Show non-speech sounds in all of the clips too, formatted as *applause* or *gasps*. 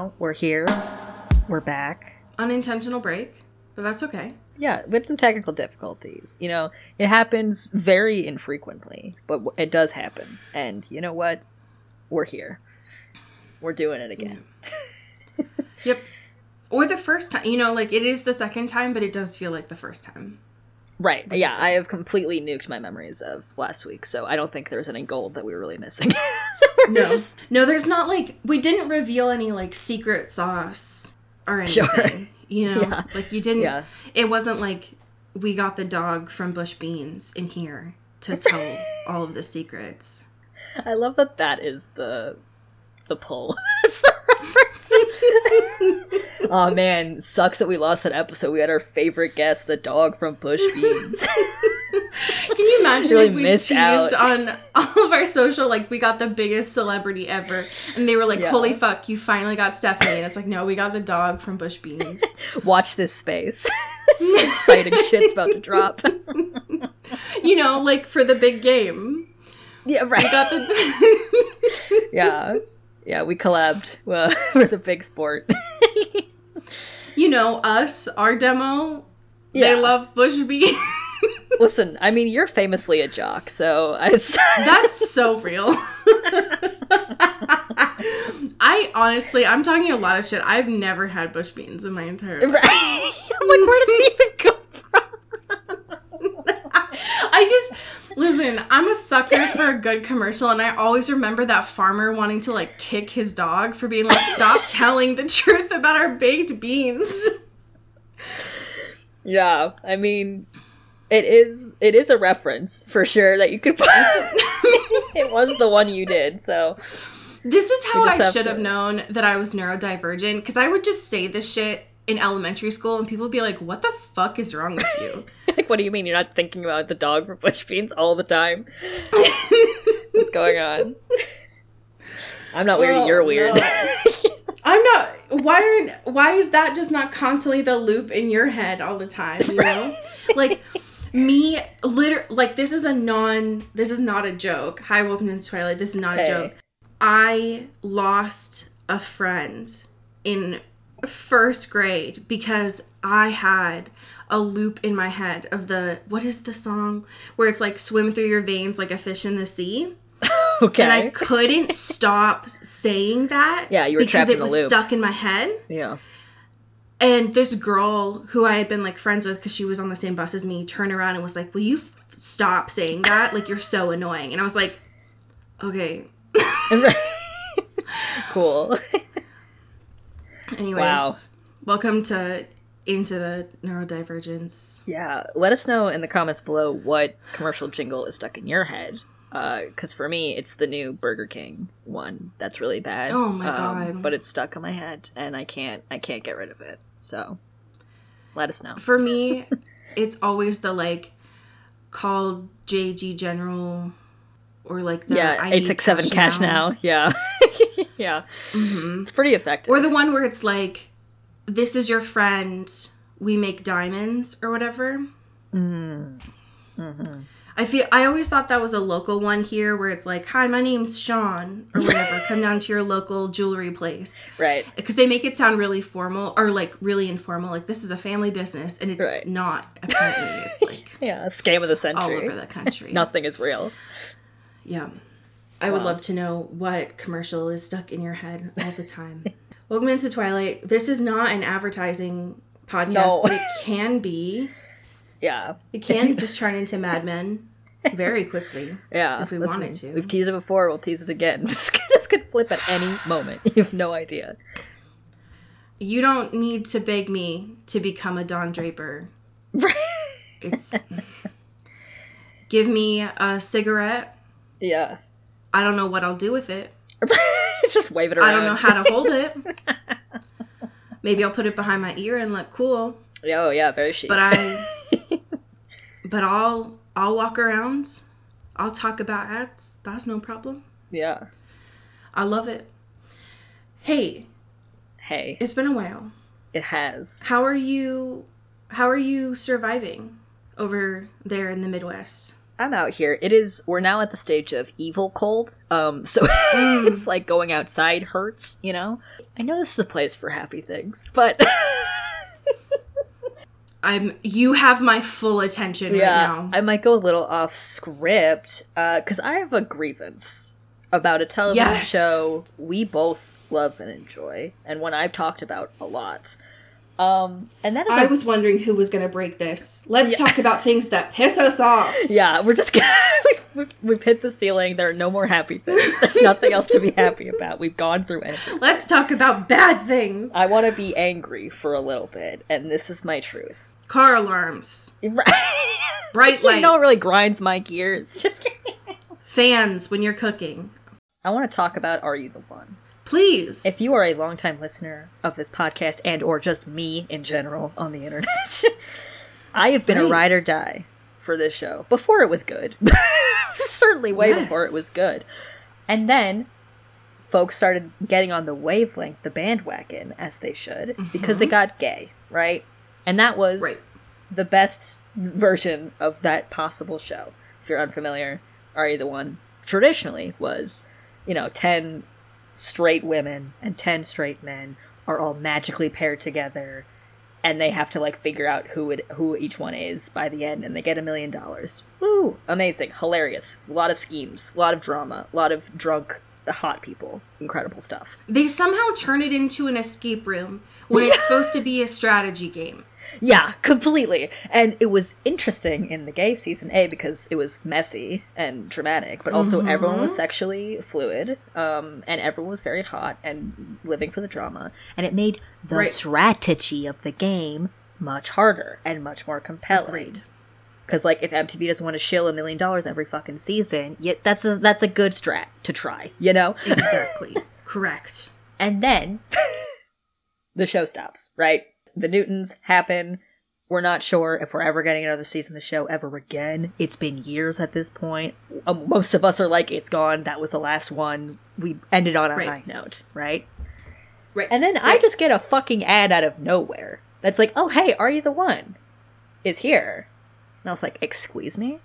Well, we're here. We're back. Unintentional break, but that's okay. Yeah, with some technical difficulties. You know, it happens very infrequently, but it does happen. And you know what? We're here. We're doing it again. *laughs* Yep. Or the first time. You know, like it is the second time, but it does feel like the first time. Right. Yeah, I have completely nuked my memories of last week, so I don't think there's any gold that we were really missing. *laughs* No. *laughs* No, there's not like we didn't reveal any like secret sauce or anything. Sure. You know? Yeah. Like you didn't Yeah. it wasn't like we got the dog from Bush Beans in here to *laughs* tell all of the secrets. I love that that is the the pull. That's the *laughs* reference. oh man, sucks that we lost that episode. We had our favorite guest, the dog from Bush Beans. *laughs* Can you imagine Really if we missed teased out. on all of our social, like we got the biggest celebrity ever, and they were like, Yeah. "Holy fuck, you finally got Stephanie!" And it's like, "No, we got the dog from Bush Beans." *laughs* Watch this space. Some exciting shit's about to drop. you know, like for the big game. yeah, right. We got the yeah. Yeah, we collabed well, *laughs* for the big sport. you know, us, our demo, Yeah. they love Bush Beans. *laughs* Listen, I mean, you're famously a jock, so *laughs* That's so real. I honestly, I'm talking a lot of shit. I've never had Bush Beans in my entire life. right. Like, where did it even go from? I just listen, I'm a sucker for a good commercial and I always remember that farmer wanting to like kick his dog for being like stop *laughs* telling the truth about our baked beans. Yeah, I mean, it is it is a reference for sure that you could. put *laughs* it was the one you did, so This is how I have should to- have known that I was neurodivergent because I would just say this shit in elementary school and people would be like, "What the fuck is wrong with you?" *laughs* like, what do you mean you're not thinking about the dog for bush beans all the time? *laughs* What's going on? I'm not weird. You're weird. no. *laughs* I'm not. Why are why is that just not constantly the loop in your head all the time? You know, like me, liter like this is a non. This is not a joke. Hi, welcome to Twilight. This is not a joke. I lost a friend in first grade because I had a loop in my head of the what is the song where it's like swim through your veins like a fish in the sea *laughs* okay. and I couldn't stop saying that. Yeah, you were because trapped it was loop. stuck in my head. yeah. And this girl who I had been like friends with because she was on the same bus as me turned around and was like, "Will you f- stop saying that? Like you're so annoying." And I was like, "Okay." *laughs* *laughs* cool. Anyways, Wow. welcome to into the neurodivergence. Yeah, let us know in the comments below what commercial jingle is stuck in your head. Because for me, it's the new Burger King one. That's really bad. Oh my Um, God. But it's stuck in my head, and I can't. I can't get rid of it. So, let us know. For me, *laughs* it's always the like called JG General or like the yeah, eight six seven cash now. Yeah, *laughs* yeah. Mm-hmm. It's pretty effective. Or the one where it's like, this is your friend, we make diamonds or whatever. Mm-hmm. Mm-hmm. I feel I always thought that was a local one here where it's like, hi, my name's Sean or whatever. *laughs* Come down to your local jewelry place. right. Because they make it sound really formal or like really informal. Like this is a family business and it's Right. not. Apparently, it's *laughs* like Yeah, scam of the century all century. over the country. *laughs* Nothing is real. Yeah. I would love to know what commercial is stuck in your head all the time. *laughs* Welcome into the Twilight. This is not an advertising podcast, No. but it can be. *laughs* Yeah, It can just turn into Mad Men very quickly. *laughs* yeah. If we wanted to. we've teased it before. We'll tease it again. This could, this could flip at any moment. You have no idea. You don't need to beg me to become a Don Draper. It's give me a cigarette Yeah. I don't know what I'll do with it. *laughs* Just wave it around. I don't know how to hold it. *laughs* Maybe I'll put it behind my ear and look cool. Oh yeah, very chic. But I *laughs* but I'll I'll walk around. I'll talk about ads. That's no problem. yeah. I love it. Hey, Hey, it's been a while. it has. How are you how are you surviving over there in the Midwest? I'm out here. It is. We're now at the stage of evil cold. Um, *laughs* so it's like going outside hurts. You know. I know this is a place for happy things, but *laughs* I'm you have my full attention yeah, right now. I might go a little off script uh, because I have a grievance about a television Yes. show we both love and enjoy, and one I've talked about a lot. Um, and that is I was wondering who was going to break this. Let's talk about things that piss us off. *laughs* yeah, we're just *laughs* we, we've hit the ceiling. There are no more happy things. There's *laughs* nothing else to be happy about. We've gone through it. Let's talk about bad things. I want to be angry for a little bit, and this is my truth. Car alarms, Right. bright you lights, know, it really grinds my gears. Just kidding. fans when you're cooking. I want to talk about Are You the One? Please. If you are a longtime listener of this podcast and or just me in general on the internet, *laughs* I have been a ride or die for this show before it was good. *laughs* Certainly way Yes. before it was good. And then folks started getting on the wavelength, the bandwagon, as they should, because they mm-hmm. got gay, right? And that was Right. the best version of that possible show. If you're unfamiliar, Are You the One? Traditionally was, you know, 10 straight women and 10 straight men are all magically paired together and they have to like figure out who it who each one is by the end and they get a million dollars. Woo! Amazing. Hilarious. A lot of schemes. A lot of drama. A lot of drunk hot people incredible stuff they somehow turn it into an escape room when it's *laughs* supposed to be a strategy game. yeah completely and it was interesting in the gay season a because it was messy and dramatic but also everyone was sexually fluid um, and everyone was very hot and living for the drama and it made the Right. strategy of the game much harder and much more compelling Agreed. Because like if MTV doesn't want to shill a million dollars every fucking season, yet that's a, that's a good strat to try, you know. *laughs* Exactly. Correct. and then *laughs* the show stops. Right, the Newtons happen. We're not sure if we're ever getting another season of the show ever again. It's been years at this point. Um, most of us are like, it's gone. That was the last one. We ended on a Right. high note, right? Right. And then I just get a fucking ad out of nowhere that's like, oh, hey, are you the one? Is here. And I was like, excuse me?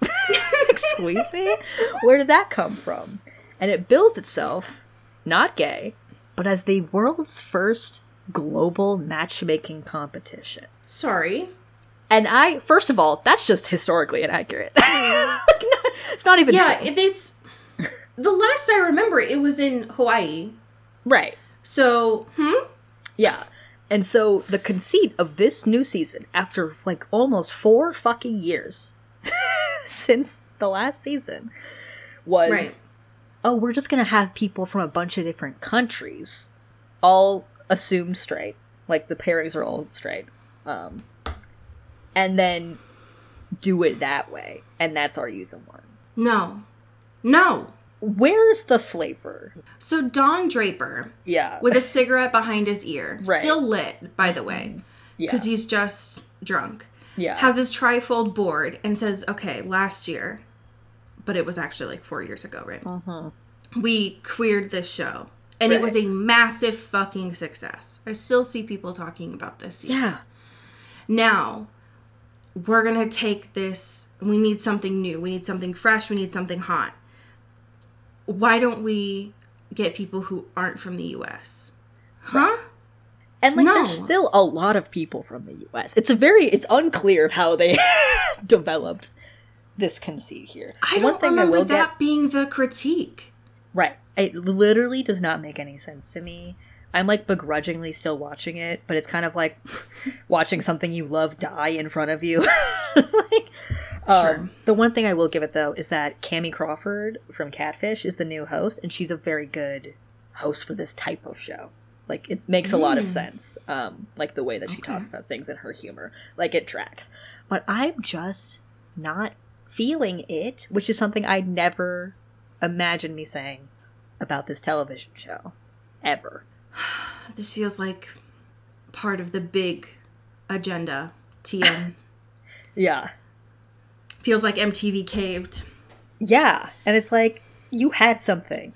*laughs* excuse me? Where did that come from? And it bills itself, not gay, but as the world's first global matchmaking competition. Sorry. And I, first of all, that's just historically inaccurate. *laughs* Like, not- it's not even Yeah, true. if it's the last I remember, it was in Hawaii. right. So, hmm? Yeah. And so the conceit of this new season, after like almost four fucking years *laughs* since the last season, was Right. oh, we're just gonna have people from a bunch of different countries, all assumed straight, like the pairings are all straight, um, and then do it that way, and that's our You the One? No. No. Where's the flavor? So Don Draper Yeah, with a cigarette behind his ear, *laughs* Right. still lit, by the way, yeah, because he's just drunk. yeah, Has his trifold board and says, "Okay, last year, but it was actually like four years ago, right? Mm-hmm. We queered this show, and it was a massive fucking success. I still see people talking about this. season. yeah, Now, we're gonna take this. We need something new. We need something fresh. We need something hot. Why don't we get people who aren't from the U.S.? Huh? And like, No. there's still a lot of people from the U.S. It's a very, it's unclear of how they *laughs* developed this conceit here. I One don't remember will that being the critique. right, it literally does not make any sense to me. I'm like begrudgingly still watching it, but it's kind of like *laughs* watching something you love die in front of you. *laughs* like, um, the one thing I will give it though is that Kamie Crawford from Catfish is the new host, and she's a very good host for this type of show. Like it makes a lot of sense, um, like the way that she talks about things and her humor, like it tracks. But I'm just not feeling it, which is something I'd never imagined me saying about this television show. Ever. *sighs* This feels like part of the big agenda. TM. *laughs* Yeah. Feels like MTV caved. Yeah. And it's like, you had something.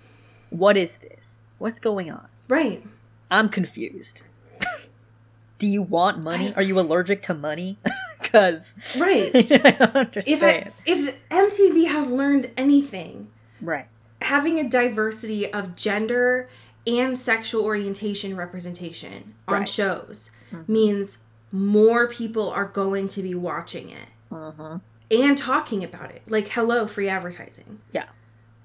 What is this? What's going on? Right. I'm confused. *laughs* Do you want money? Are you allergic to money? *laughs* Because Right. *laughs* I don't if. I, if MTV has learned anything, right. having a diversity of gender and sexual orientation representation on Right. shows mm-hmm. means more people are going to be watching it mm-hmm. And talking about it. Like, hello, free advertising. Yeah.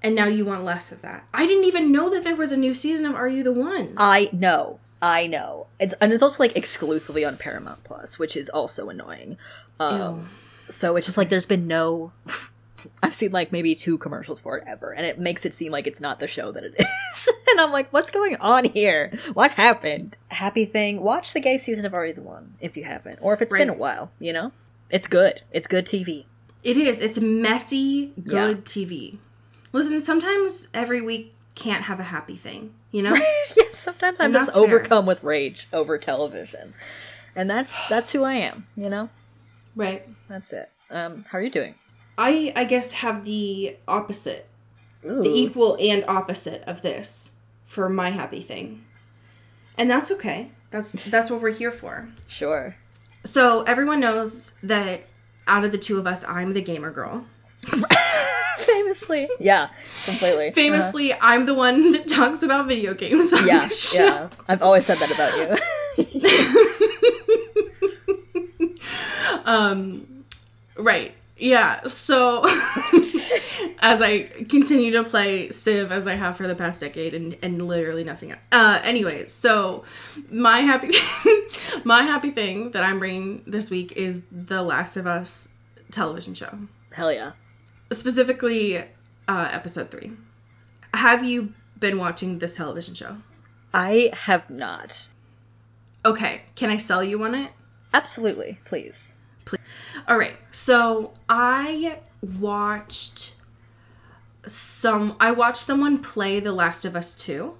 And now you want less of that. I didn't even know that there was a new season of Are You the One? I know. I know. It's and it's also like exclusively on Paramount Plus, which is also annoying. Um, so it's just like there's been no *laughs* I've seen like maybe two commercials for it ever, and it makes it seem like it's not the show that it *laughs* is. and I'm like, what's going on here? What happened? Happy thing. Watch the gay season of Are You the One if you haven't, or if it's been a while. You know, it's good. It's good TV. It is. It's messy, good TV. Listen, sometimes every week can't have a happy thing, you know? *laughs* yeah, sometimes I'm just fair. overcome with rage over television, and that's that's who I am. You know, right. that's it. Um, how are you doing? I I guess have the opposite, the equal and opposite of this for my happy thing. And that's okay. That's that's what we're here for. Sure. So everyone knows that out of the two of us, I'm the gamer girl. *laughs* Famously. Yeah, completely. Famously, uh-huh. I'm the one that talks about video games. Yeah, yeah. I've always said that about you. *laughs* Um, right. Yeah. So *laughs* *laughs* as I continue to play Civ as I have for the past decade and, and literally nothing else. Uh anyways, so my happy *laughs* my happy thing that I'm bringing this week is the Last of Us television show. Hell yeah. Specifically uh episode 3. Have you been watching this television show? I have not. Okay, can I sell you on it? Absolutely, please. Please. All right. So I watched some. I watched someone play The Last of Us 2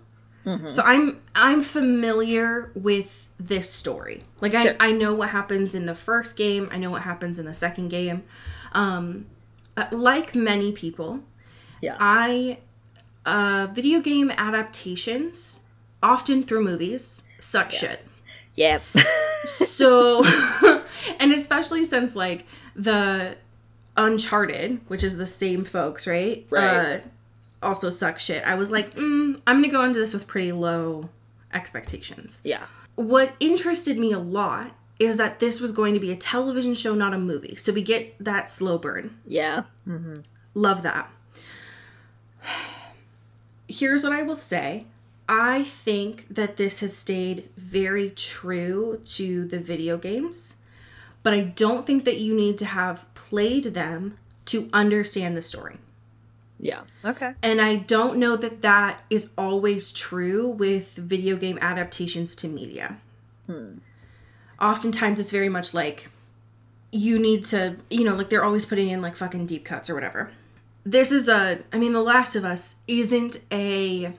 So I'm I'm familiar with this story. Like Sure. I I know what happens in the first game. I know what happens in the second game. Um, uh, like many people, Yeah. I uh, video game adaptations, often through movies, suck shit Yep. *laughs* so *laughs* and especially since like the uncharted which is the same folks right Right. uh, also suck shit i was like mm, i'm gonna go into this with pretty low expectations yeah. what interested me a lot is that this was going to be a television show not a movie so we get that slow burn Yeah. Love that. *sighs* Here's what I will say. I think that this has stayed very true to the video games, but I don't think that you need to have played them to understand the story. Yeah. Okay. And I don't know that that is always true with video game adaptations to media. Hmm. Oftentimes it's very much like you need to, you know, like they're always putting in like fucking deep cuts or whatever. This is a, I mean, The Last of Us isn't a,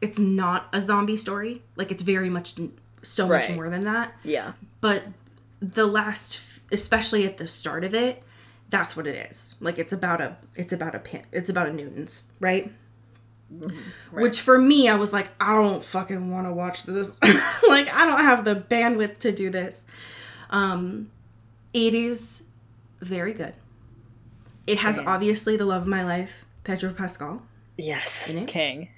it's not a zombie story. Like it's very much so much more than that Yeah. but the last especially at the start of it that's what it is like it's about a it's about a pin it's about a newtons right, which for me i was like i don't fucking want to watch this *laughs* like i don't have the bandwidth to do this um it is very good it has Damn. obviously the love of my life pedro pascal Yes. it? King.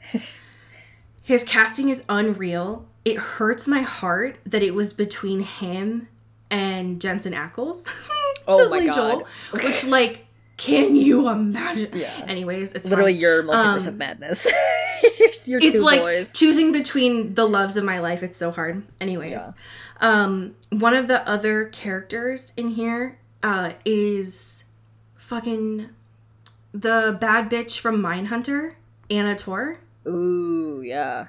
His casting is unreal. It hurts my heart that it was between him and Jensen Ackles. *laughs* Oh my God. Which, like, can you imagine? Yeah. Anyways, it's Literally fine. your multiverse Um, of madness. *laughs* your It's two like boys. choosing between the loves of my life. It's so hard. Anyways, um, one of the other characters in here uh, is fucking the bad bitch from Mindhunter, Anna Torv. Ooh, yeah.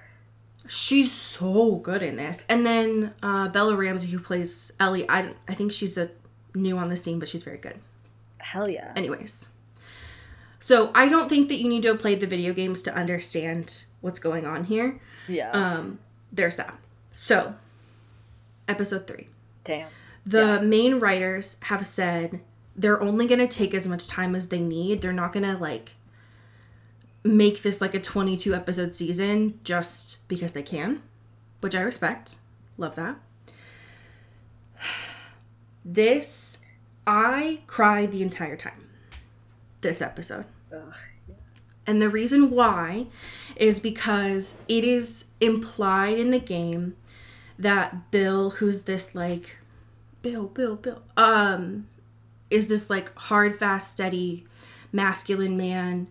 She's so good in this. And then uh, Bella Ramsey, who plays Ellie, I, I think she's a new on the scene, but she's very good. Hell yeah. Anyways. So I don't think that you need to have played the video games to understand what's going on here. Yeah. Um, there's that. So, episode three. Damn. The main writers have said they're only going to take as much time as they need. They're not going to like make this like a 22 episode season just because they can, which I respect. Love that. *sighs* This, I cried the entire time. This episode. And the reason why is because it is implied in the game that Bill, who's this like Bill, Bill, Bill, um, is this like hard, fast, steady, masculine man,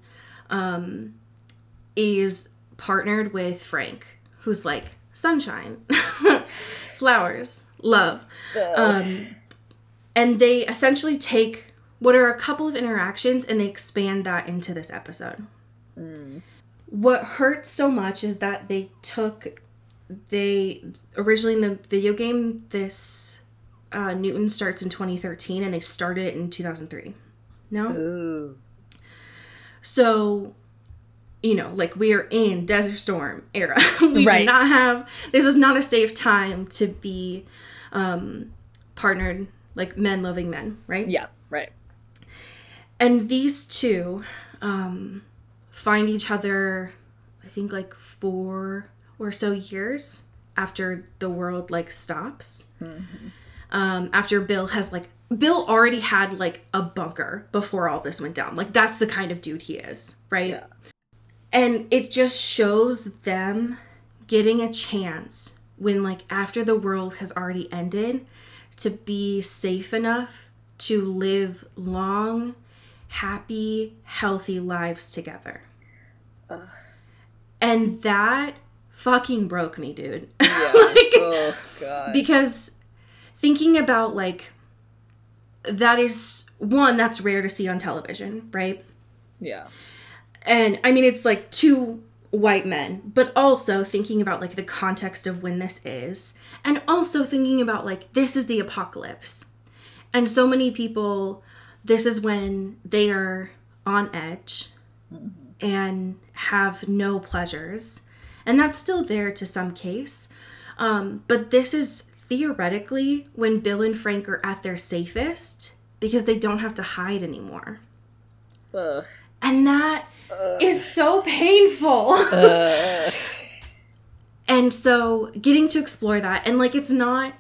um, is partnered with Frank, who's like sunshine, *laughs* flowers, love. Um, and they essentially take what are a couple of interactions and they expand that into this episode. What hurts so much is that they took they originally in the video game this uh, Newton starts in 2013 and they started it in 2003. No, Ooh. So you know, like we are in Desert Storm era. *laughs* we Right. do not have this is not a safe time to be um, partnered like men loving men, right? Yeah. Right. and these two um, find each other i think like four or so years after the world like stops um, after bill has like bill already had like a bunker before all this went down like that's the kind of dude he is right Yeah. and it just shows them getting a chance when like after the world has already ended to be safe enough to live long happy healthy lives together and that fucking broke me dude Yeah. *laughs* Like, oh god. because thinking about like that is one that's rare to see on television right yeah. and I mean, it's like two white men, but also thinking about like the context of when this is, and also thinking about like this is the apocalypse. And so many people, this is when they are on edge and have no pleasures. And that's still there to some case. Um, but this is theoretically when Bill and Frank are at their safest because they don't have to hide anymore. Ugh. And that is so painful. and so getting to explore that and like it's not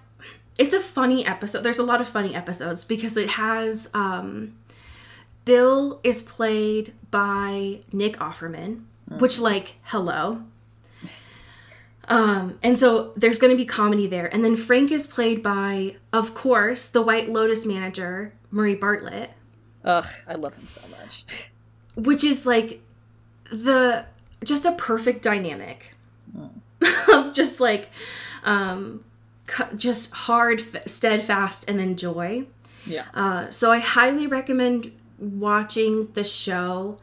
it's a funny episode. There's a lot of funny episodes because it has um Bill is played by Nick Offerman, which like hello. Um and so there's going to be comedy there. And then Frank is played by of course the White Lotus manager, Murray Bartlett Ugh. I love him so much. which is like the just a perfect dynamic *laughs* of just like um just hard f- steadfast and then joy Yeah. uh, so i highly recommend watching the show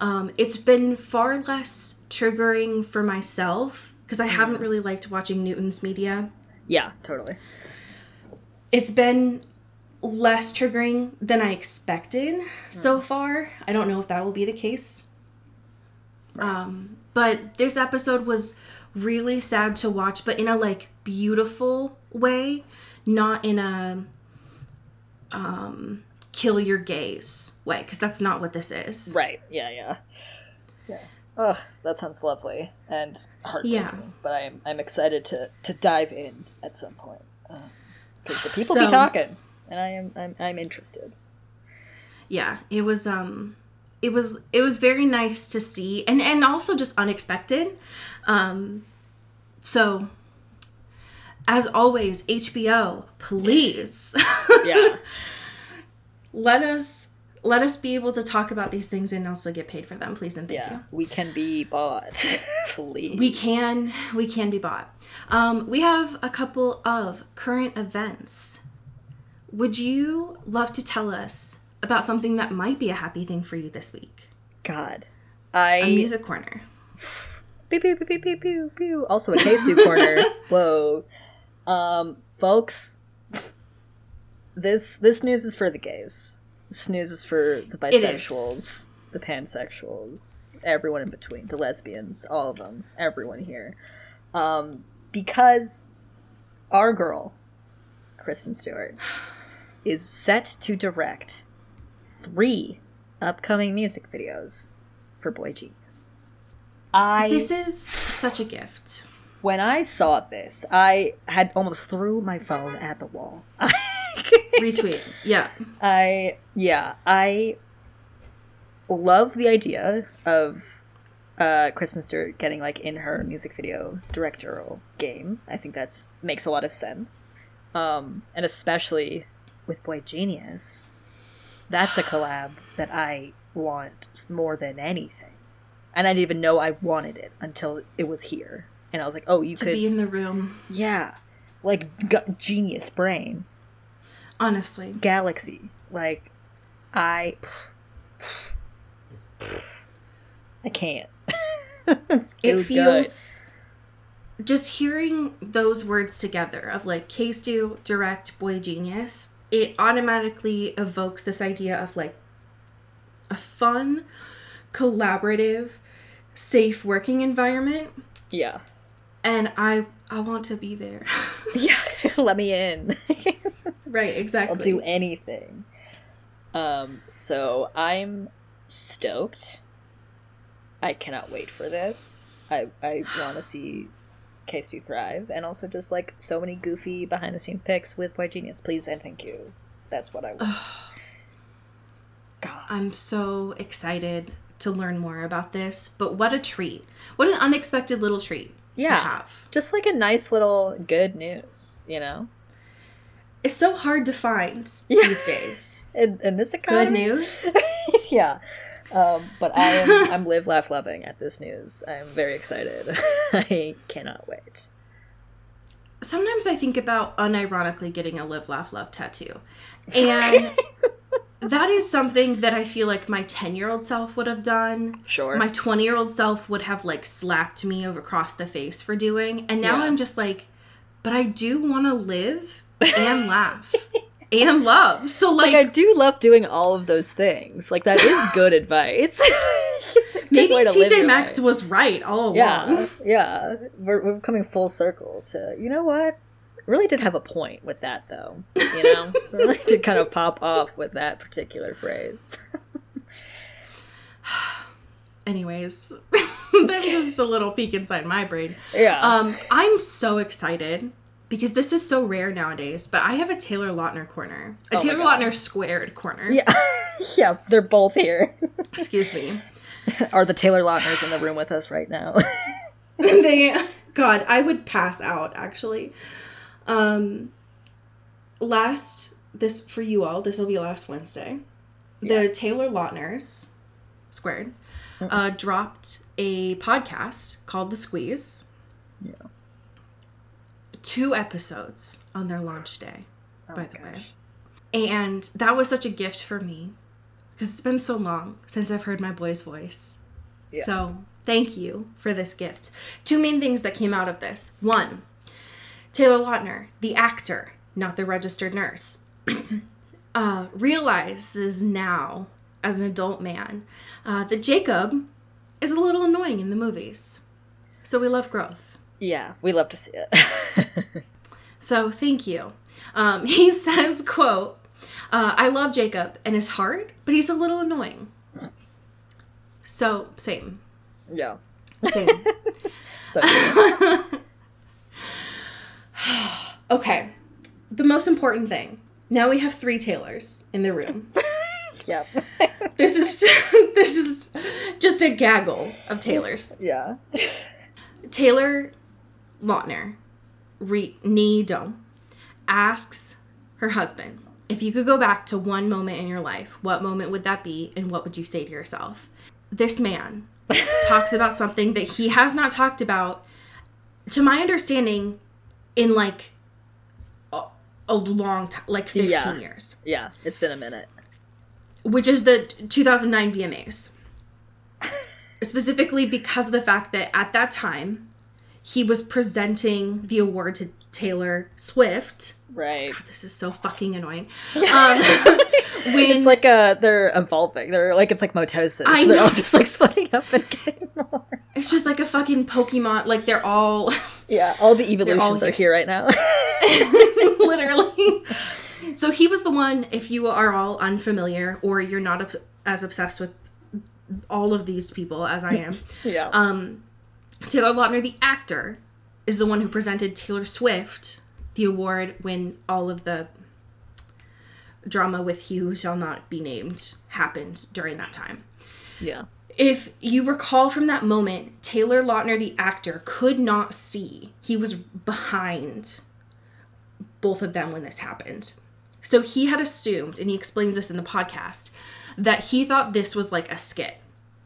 um, it's been far less triggering for myself because i haven't really liked watching newton's media Yeah. Totally. it's been less triggering than I expected so far. I don't know if that will be the case. Um, but this episode was really sad to watch, but in a like beautiful way, not in a um kill your gays way, because that's not what this is. Right. Yeah. Yeah. Yeah. Ugh. That sounds lovely and heartbreaking. Yeah. But I'm I'm excited to to dive in at some point because the people So- be talking, and I am I'm I'm interested. yeah it was um it was it was very nice to see and and also just unexpected um so as always hbo please Yeah. *laughs* let us let us be able to talk about these things and also get paid for them please and thank yeah. you We can be bought. *laughs* Please. we can we can be bought um, we have a couple of current events would you love to tell us about something that might be a happy thing for you this week God. a I music corner pew pew pew pew pew pew pew. Also a KStew corner. *laughs* Whoa. Um, folks, this this news is for the gays. Snooze is for the bisexuals, the pansexuals, everyone in between, the lesbians, all of them, everyone here. Um, because our girl, Kristen Stewart, is set to direct three upcoming music videos for Boy Genius. I This is such a gift. when I saw this, I had almost threw my phone at the wall. *laughs* Retweet. *laughs* Yeah. I yeah, I love the idea of uh Kristen Stewart getting like in her music video directorial game. I think that's makes a lot of sense. Um and especially with Boy Genius. That's a collab that I want more than anything. And I didn't even know I wanted it until it was here. And I was like, "Oh, you To could be in the room. yeah. Like g- genius brain Honestly. galaxy. Like, I, I can't. *laughs* It good. feels just hearing those words together of like KStew, direct, boy genius, it automatically evokes this idea of like a fun, collaborative, safe working environment. Yeah, And I I want to be there. *laughs* yeah. *laughs* Let me in. Right, exactly. I'll do anything. Um. So I'm stoked. I cannot wait for this. I I want to see KStew thrive, and also just like so many goofy behind the scenes pics with White Genius. Please and thank you. That's what I want. God. I'm so excited to learn more about this, but what a treat. What an unexpected little treat to Yeah. have. just like a nice little good news, you know. It's so hard to find Yeah. these days. *laughs* In, in this Good news. *laughs* yeah. Um, but I am *laughs* I'm live laugh loving at this news. I'm very excited. I cannot wait. Sometimes I think about unironically getting a live, laugh, love tattoo. And that is something that I feel like my 10 year old self would have done. Sure. My 20 year old self would have like slapped me over across the face for doing. And now Yeah. I'm just like, but I do want to live and laugh and love. So, like, like I do love doing all of those things. Like that is good advice. *laughs* Good maybe way to live TJ Maxx was right all along. Yeah, yeah. We're, we're coming full circle to you know what? Really did have a point with that though. You know, *laughs* really did kind of pop off with that particular phrase. *sighs* Anyways, *laughs* that's just a little peek inside my brain. Yeah. Um, I'm so excited because this is so rare nowadays. But I have a Taylor Lautner corner, a Oh Taylor Lautner squared corner. yeah, *laughs* yeah. They're both here. Excuse me. *laughs* Are the Taylor Lautners in the room with us right now? *laughs* they, God, I would pass out actually. Um, last this for you all. This will be last Wednesday. The Taylor Lautners squared uh, dropped a podcast called The Squeeze. Yeah. Two episodes on their launch day. Oh by the gosh. way. And that was such a gift for me because it's been so long since I've heard my boy's voice. Yeah. So thank you for this gift. Two main things that came out of this. One, Taylor Lautner, the actor, not the registered nurse, *clears throat* uh, realizes now, as an adult man, uh, that Jacob is a little annoying in the movies. So we love growth. Yeah, we love to see it. *laughs* So thank you. Um, *laughs* he says, "quote uh, I love Jacob and his heart, but he's a little annoying." So same, yeah. same. *laughs* So *sighs* okay, the most important thing. Now we have three Taylors in the room. yeah, This is this is just a gaggle of Taylors. yeah. Taylor Lautner, re- dome, asks her husband, if you could go back to one moment in your life, what moment would that be and what would you say to yourself? This man *laughs* talks about something that he has not talked about, to my understanding, in like a, a long time, like 15 Yeah. years, Yeah, it's been a minute. which is the 2009 VMAs. *laughs* Specifically because of the fact that at that time, he was presenting the award to Taylor Swift. Right. This is so fucking annoying. *laughs* Um, *laughs* when It's like uh they're evolving. They're like it's like mitosis. I they're know. all just like splitting up and getting more. it's just like a fucking Pokemon. Like they're all *laughs* Yeah, all the evolutions all are here right now. literally. So he was the one. If you are all unfamiliar or you're not as obsessed with all of these people as I am, yeah. um, Taylor Lautner, the actor, is the one who presented Taylor Swift the award when all of the drama with He Who Shall Not Be Named happened during that time. yeah. If you recall from that moment, Taylor Lautner, the actor, could not see. He was behind both of them when this happened. So he had assumed, and he explains this in the podcast, that he thought this was like a skit,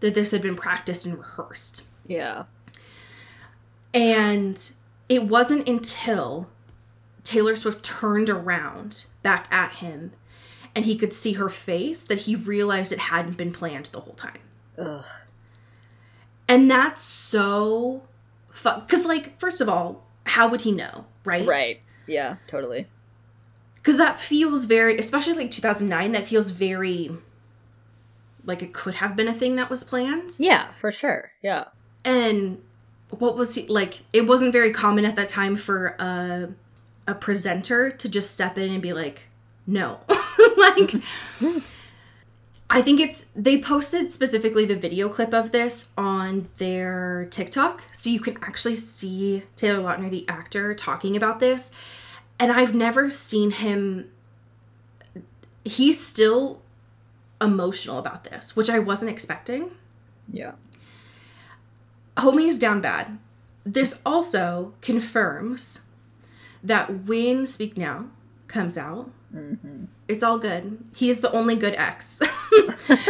that this had been practiced and rehearsed. Yeah. And it wasn't until Taylor Swift turned around back at him and he could see her face that he realized it hadn't been planned the whole time. Ugh. And that's so fun. Because, like, first of all, how would he know, right? Right. Yeah, totally. Because that feels very, especially like 2009, that feels very like it could have been a thing that was planned. Yeah, for sure. Yeah. And what was he like? It wasn't very common at that time for a a presenter to just step in and be like, "No," *laughs* like. I think it's they posted specifically the video clip of this on their TikTok, so you can actually see Taylor Lautner, the actor, talking about this. And I've never seen him. He's still emotional about this, which I wasn't expecting. Yeah. Homie is down bad. This also confirms that when Speak Now comes out, it's all good. He is the only good ex *laughs* *laughs*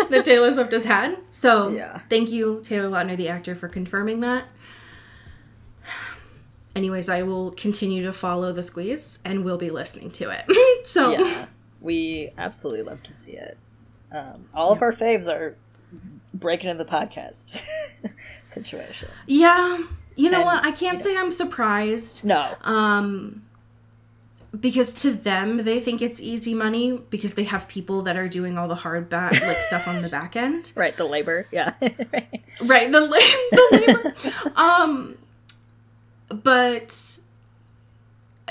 that Taylor Swift has had. So Yeah. thank you, Taylor Lautner, the actor, for confirming that. Anyways, I will continue to follow the squeeze and we'll be listening to it. *laughs* so Yeah. We absolutely love to see it. Um, all of our faves are breaking in the podcast situation. yeah, you know And, what? I can't say I'm surprised. No. Um, because to them, they think it's easy money because they have people that are doing all the hard back like *laughs* stuff on the back end. Right, the labor. Yeah. *laughs* Right, the, la- *laughs* the labor. um, but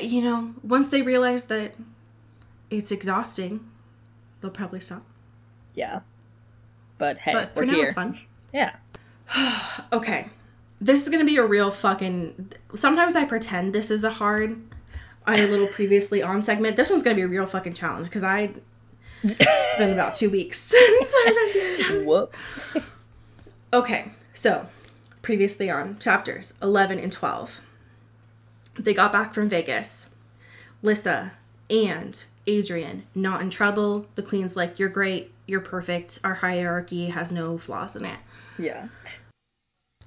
you know, once they realize that it's exhausting, they'll probably stop. yeah. But hey, But we're for now, here. it's fun. Yeah. *sighs* Okay, this is gonna be a real fucking. Sometimes I pretend this is a hard. I a little *laughs* previously on segment. This one's gonna be a real fucking challenge because I. It's been about two weeks *laughs* since I read. *laughs* Whoops. Okay, so previously on chapters 11 and 12. They got back from Vegas. Lissa and Adrian not in trouble. The queen's like, You're great. You're perfect. Our hierarchy has no flaws in it. Yeah.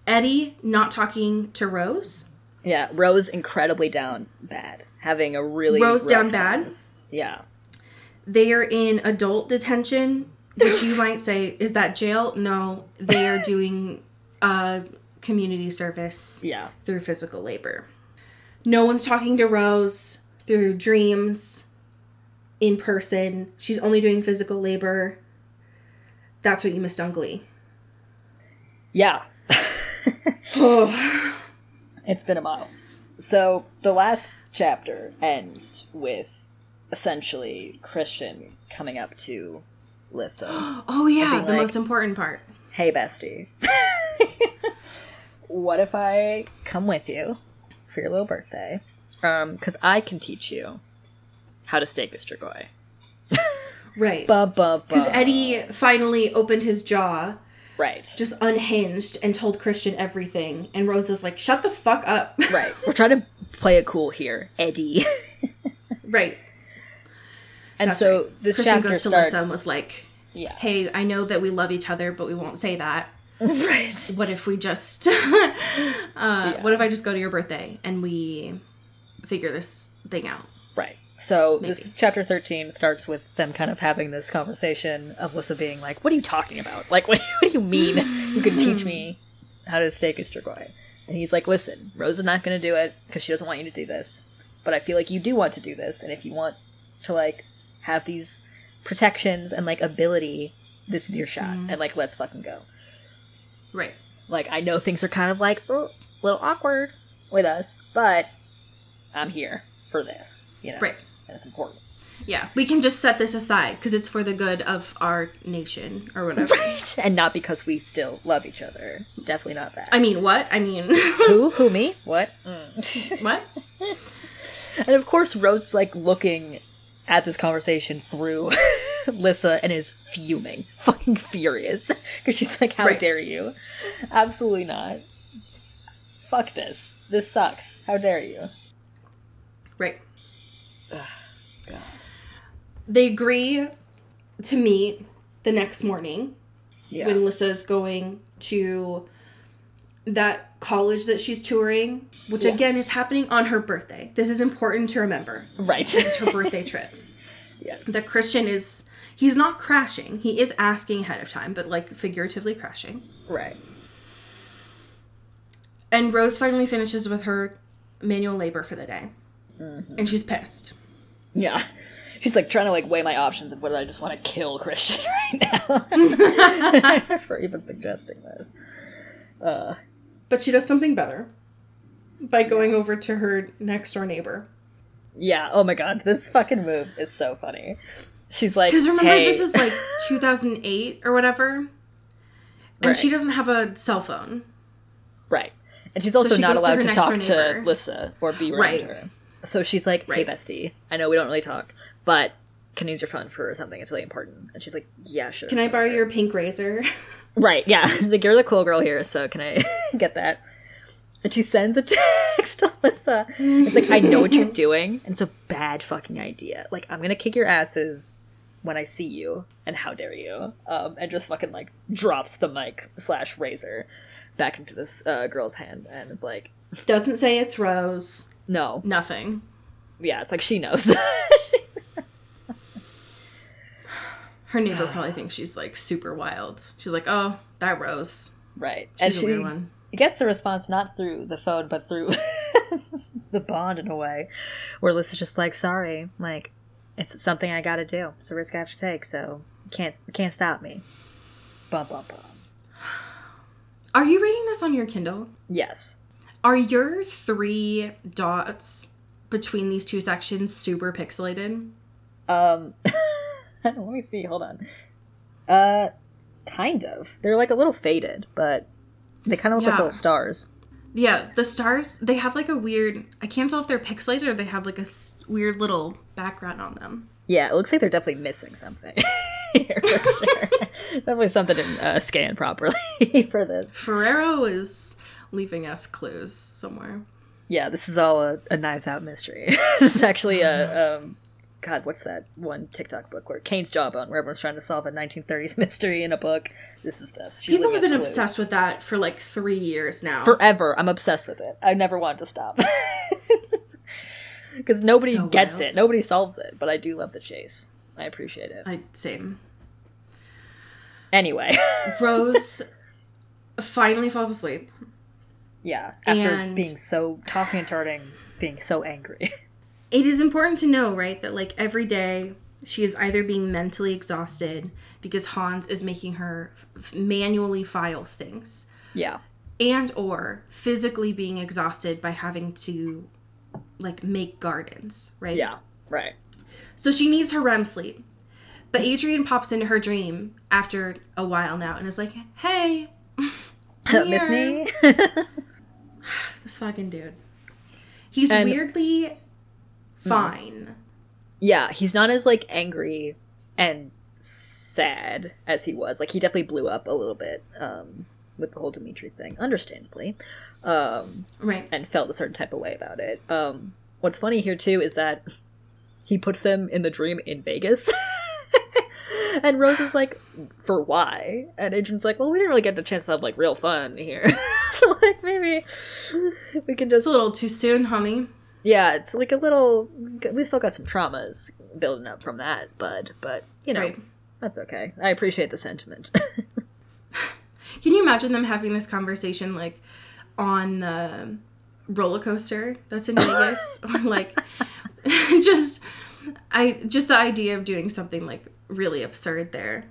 Eddie not talking to Rose. Yeah, Rose incredibly down bad. Having a really Rose down rough bad? times. Yeah. They are in adult detention, which you might say, Is that jail? No, they are *laughs* doing uh, community service. Yeah. through physical labor. No one's talking to Rose through dreams in person. She's only doing physical labor. That's what you missed on Glee. Yeah. Oh, *sighs* It's been a while. So the last chapter ends with essentially Christian coming up to Lissa. *gasps* oh yeah, the like- most important part. hey, bestie. *laughs* what if I come with you for your little birthday? Um, because I can teach you how to stake a strigoi. *laughs* Right. Ba ba ba. Because Eddie finally opened his jaw, Right. just unhinged, and told Christian everything. And Rose was like, shut the fuck up. *laughs* Right. We're trying to play it cool here, Eddie. *laughs* right. And That's so right. this Christian chapter goes to starts. Lissa and was like, yeah. hey, I know that we love each other, but we won't say that. *laughs* Right. what if we just uh, what if i just go to your birthday and we figure this thing out So this chapter thirteen starts with them kind of having this conversation of Lissa being like, "What are you talking about? *laughs* Like, what, what do you mean you can teach me how to stake a strigoi?" And he's like, listen, Rose is not going to do it because she doesn't want you to do this. But I feel like you do want to do this. And if you want to, like, have these protections and, like, ability, this is your shot. Mm-hmm. And, like, let's fucking go. Right. Like, I know things are kind of, like, oh, a little awkward with us, but I'm here for this, you know? Right. And it's important. Yeah. We can just set this aside because it's for the good of our nation or whatever. Right. And not because we still love each other. Definitely not that. I mean, what? I mean, *laughs* Who? Who? Me? What? Mm. *laughs* what? And of course, Rose is like looking at this conversation through *laughs* Lissa and is fuming, fucking furious. Because she's like, How Right. dare you? Absolutely not. Fuck this. This sucks. How dare you? Right. God. They agree to meet the next morning Yeah. when Lissa's going to that college that she's touring, which Yeah. again is happening on her birthday. This is important to remember. right. This is her birthday *laughs* trip. yes. The Christian is he's not crashing. He is asking ahead of time, but like figuratively crashing. right. And Rose finally finishes with her manual labor for the day. Mm-hmm. And she's pissed. Yeah. She's like trying to like weigh my options of whether I just want to kill Christian *laughs* right now. *laughs* *laughs* For even suggesting this. Uh, but she does something better by going over to her next door neighbor. Yeah, oh my god, this fucking move is so funny. She's like, Because remember, "Hey." this is like 2008 or whatever. And she doesn't have a cell phone. right, and she's also she not goes to allowed to talk door to neighbor. Lissa or be around Right. her. So she's like, "Hey, Right. bestie, I know we don't really talk, but can use your phone for something? It's really important." And she's like, "Yeah, sure." Can I borrow your pink razor? *laughs* Right, yeah. *laughs* like you're the cool girl here, so can I *laughs* get that? And she sends a text to Lissa. It's like, I know what you're doing, and it's a bad fucking idea. Like, I'm gonna kick your asses when I see you, and how dare you? Um, and just fucking like drops the mic slash razor back into this uh, girl's hand, and it's like, Doesn't say it's Rose. no, Nothing. yeah, it's like she knows. Her neighbor *sighs* probably thinks she's like super wild. She's like, oh, that Rose. right, She's and a she weird one. gets a response not through the phone, but through *laughs* the bond in a way, where Lissa's just like, "Sorry, like it's something I got to do. It's a risk I have to take, so can't can't stop me." Bum bum bum. Are you reading this on your Kindle? Yes. Are your three dots between these two sections super pixelated? Um, *laughs* *laughs* let me see. Hold on. Uh, kind of. They're like a little faded, but they kind of look like little stars. Yeah, the stars, they have like a weird, I can't tell if they're pixelated or they have like a s- weird little background on them. Yeah, it looks like they're definitely missing something *laughs* here sure. *laughs* definitely something didn't uh, scan properly for this. Ferrero is leaving us clues somewhere. Yeah, this is all a, a Knives Out mystery. this is actually a um, God, what's that one TikTok book where Cain's Jawbone, where everyone's trying to solve a 1930s *laughs* mystery in a book. This is this. She's People have been clues. obsessed with that for like three years now. forever. I'm obsessed with it. I never want to stop *laughs* because nobody So gets wild. it, nobody solves it. But I do love the chase. I appreciate it. I same. Anyway, *laughs* Rose finally falls asleep. yeah. After And- being so tossing and turning, being so angry. It is important to know, right, that like every day she is either being mentally exhausted because Hans is making her f- manually file things yeah. and or physically being exhausted by having to like make gardens, right? Yeah. Right. So she needs her REM sleep. But Adrian pops into her dream after a while now and is like, "Hey, *laughs* Miss me? *laughs* *sighs* This fucking dude. He's And- weirdly fine. yeah, he's not as like angry and sad as he was. Like he definitely blew up a little bit um, with the whole Dimitri thing, understandably, um, Right. and felt a certain type of way about it. Um, what's funny here too is that *laughs* he puts them in the dream in Vegas. *laughs* And Rose is like, for why? And Adrian's like, well, we didn't really get the chance to have like real fun here. *laughs* so like maybe we can just It's a little too soon, homie. Yeah, it's like a little. We still got some traumas building up from that, bud. But you know, Right. that's okay. I appreciate the sentiment. *laughs* Can you imagine them having this conversation like on the roller coaster that's in Vegas. *laughs* or like *laughs* just I just the idea of doing something like really absurd there.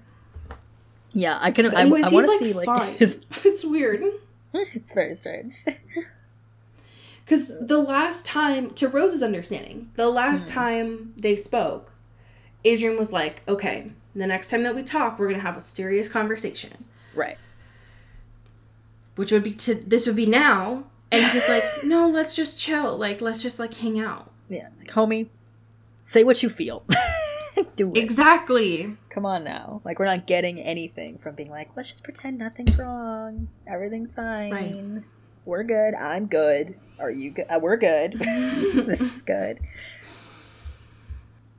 Yeah, I can. I, Anyways, I he's, want to like, see like his. It's weird. It's very strange. Because the last time, to Rose's understanding, the last Hmm. time they spoke, Adrian was like, okay, the next time that we talk, we're going to have a serious conversation. right. Which would be to, this would be now. And he's like, no, let's just chill. Like, let's just like hang out. Yeah, it's like, homie, say what you feel. *laughs* Do it. Exactly. Come on now. Like we're not getting anything from being like, let's just pretend nothing's wrong. Everything's fine. Right. We're good. I'm good. Are you good? Uh, we're good. *laughs* *laughs* this is good.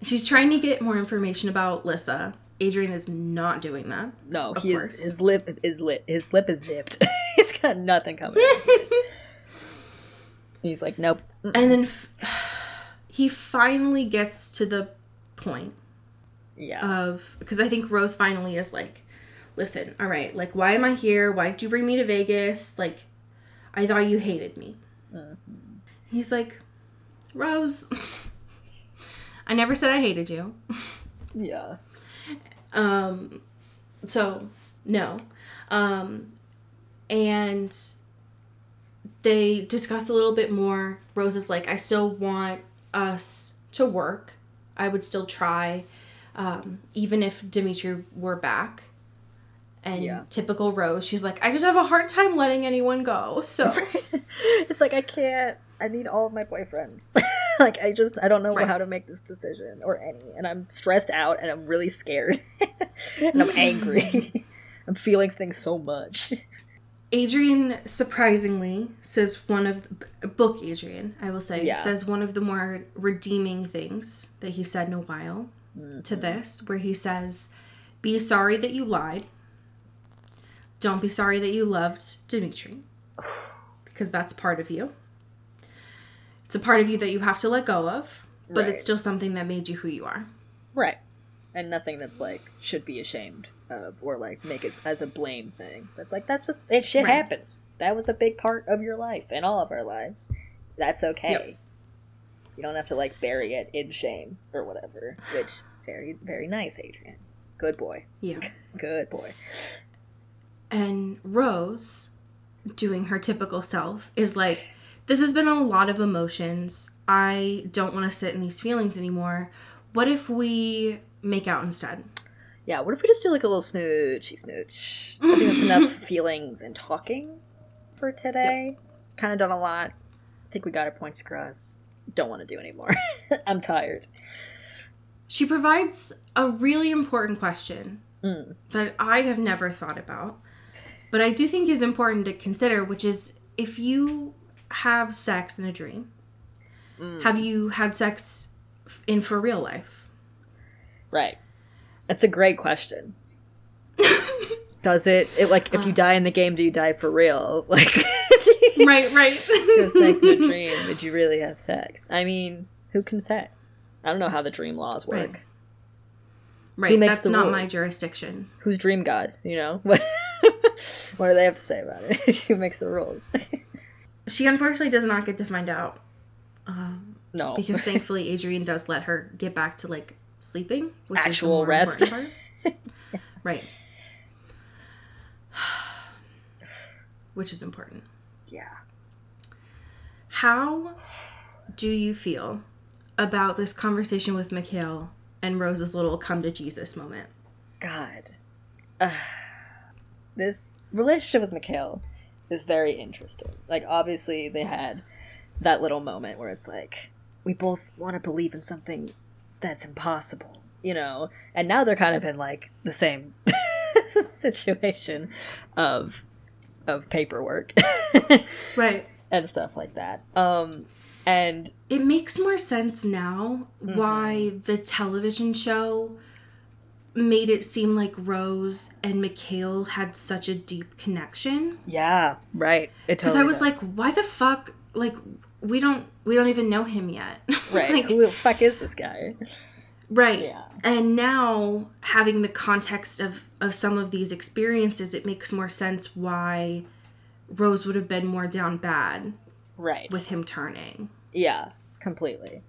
She's trying to get more information about Lissa. Adrian is not doing that. No, Of he is, course. his lip is lit. His lip is zipped. *laughs* He's got nothing coming. He's like, nope. And then f- *sighs* he finally gets to the point Yeah. of because I think Rose finally is like, listen, all right, like why am I here? Why did you bring me to Vegas? Like, I thought you hated me. He's like, Rose, I never said I hated you. yeah. Um, so no, um, and they discuss a little bit more. Rose is like, I still want us to work. I would still try, um, even if Dimitri were back. And Yeah. typical Rose, she's like, I just have a hard time letting anyone go. So *laughs* it's like I can't. I need all of my boyfriends. *laughs* like I just I don't know Right. how to make this decision or any, and I'm stressed out and I'm really scared *laughs* and I'm angry. I'm feeling things so much. Adrian surprisingly says one of the, book Adrian, I will say, Yeah. says one of the more redeeming things that he said in a while mm-hmm. to this, where he says, "Be sorry that you lied. Don't be sorry that you loved Dimitri, because that's part of you. It's a part of you that you have to let go of, but Right. it's still something that made you who you are." Right. And nothing that's like should be ashamed of or like make it as a blame thing. That's like that's just it shit Right. happens. That was a big part of your life and all of our lives. That's okay. Yep. You don't have to like bury it in shame or whatever. Which very very nice, Adrian. Good boy. Yeah. *laughs* Good boy. And Rose, doing her typical self, is like, This has been a lot of emotions. I don't want to sit in these feelings anymore. What if we make out instead? Yeah, what if we just do like a little smoochy smooch? I think that's enough *laughs* feelings and talking for today. Kind of done a lot. I think we got our points across. Don't want to do anymore. *laughs* I'm tired. She provides a really important question Mm. that I have never thought about, but I do think is important to consider, which is if you have sex in a dream, Mm. have you had sex in for real life? Right. That's a great question. *laughs* Does it, it like if you die in the game, do you die for real? *laughs* Like *laughs* right, right. you have sex in a dream, did you really have sex? I mean, who can say? I don't know how the dream laws work. Right. Right, makes that's not my jurisdiction. Who's dream god? You know what? do they have to say about it? *laughs* who makes the rules? *laughs* She unfortunately does not get to find out um, no, because *laughs* thankfully Adrian does let her get back to like sleeping, which is Actual the more rest. part. right. *sighs* Which is important. yeah. How do you feel about this conversation with Mikhail and Rose's little come to Jesus moment? God. Ugh. *sighs* *sighs* this relationship with Mikhail is very interesting. Like, obviously, they had that little moment where it's like, we both want to believe in something that's impossible, you know? And now they're kind of in, like, the same *laughs* situation of of paperwork *laughs* Right. and stuff like that. Um and It makes more sense now Mm-hmm. why the television show made it seem like Rose and Mikhail had such a deep connection. yeah, right. It Because totally I was does. like, why the fuck? Like, we don't we don't even know him yet. *laughs* right. like, Who the fuck is this guy? right. Yeah. And now having the context of of some of these experiences, it makes more sense why Rose would have been more down bad right with him turning. Yeah, completely.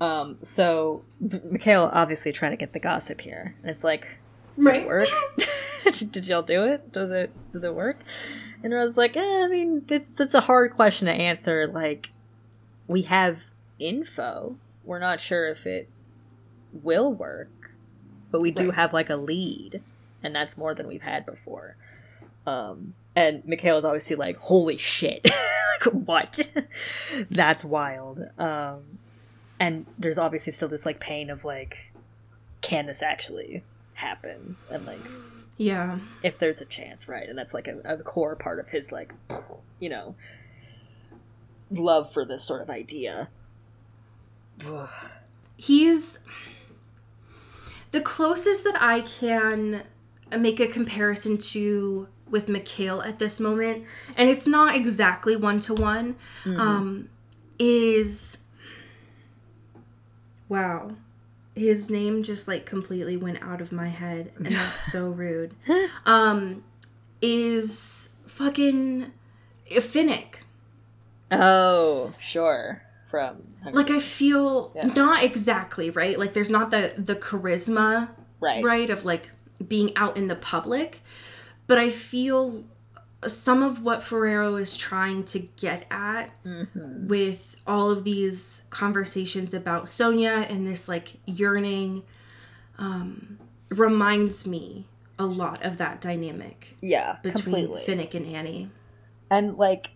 Um, so Mikhail obviously trying to get the gossip here, and it's like, Right. work? *laughs* *laughs* Did y'all do it? Does it does it work? And Rose's like, eh, I mean, it's it's a hard question to answer. Like, we have info. We're not sure if it will work, but we do Right. have like a lead, and that's more than we've had before. Um, and Mikhail is obviously like, holy shit, *laughs* like, what? that's wild. Um, and there's obviously still this like pain of like, can this actually happen? And like, Yeah. if there's a chance, right? And that's like a, a core part of his like, you know, love for this sort of idea. *sighs* He's the closest that I can make a comparison to with Mikhail at this moment, and it's not exactly one to one, um, is wow. His name just like completely went out of my head, and that's so *laughs* rude. Um, is fucking Finnick. Oh, sure. From like I feel Yeah. not exactly right. Like there's not the the charisma right, right of like being out in the public, but I feel some of what Ferrero is trying to get at Mm-hmm. with all of these conversations about Sonya and this like yearning um reminds me a lot of that dynamic Yeah, between completely. Finnick and Annie. And like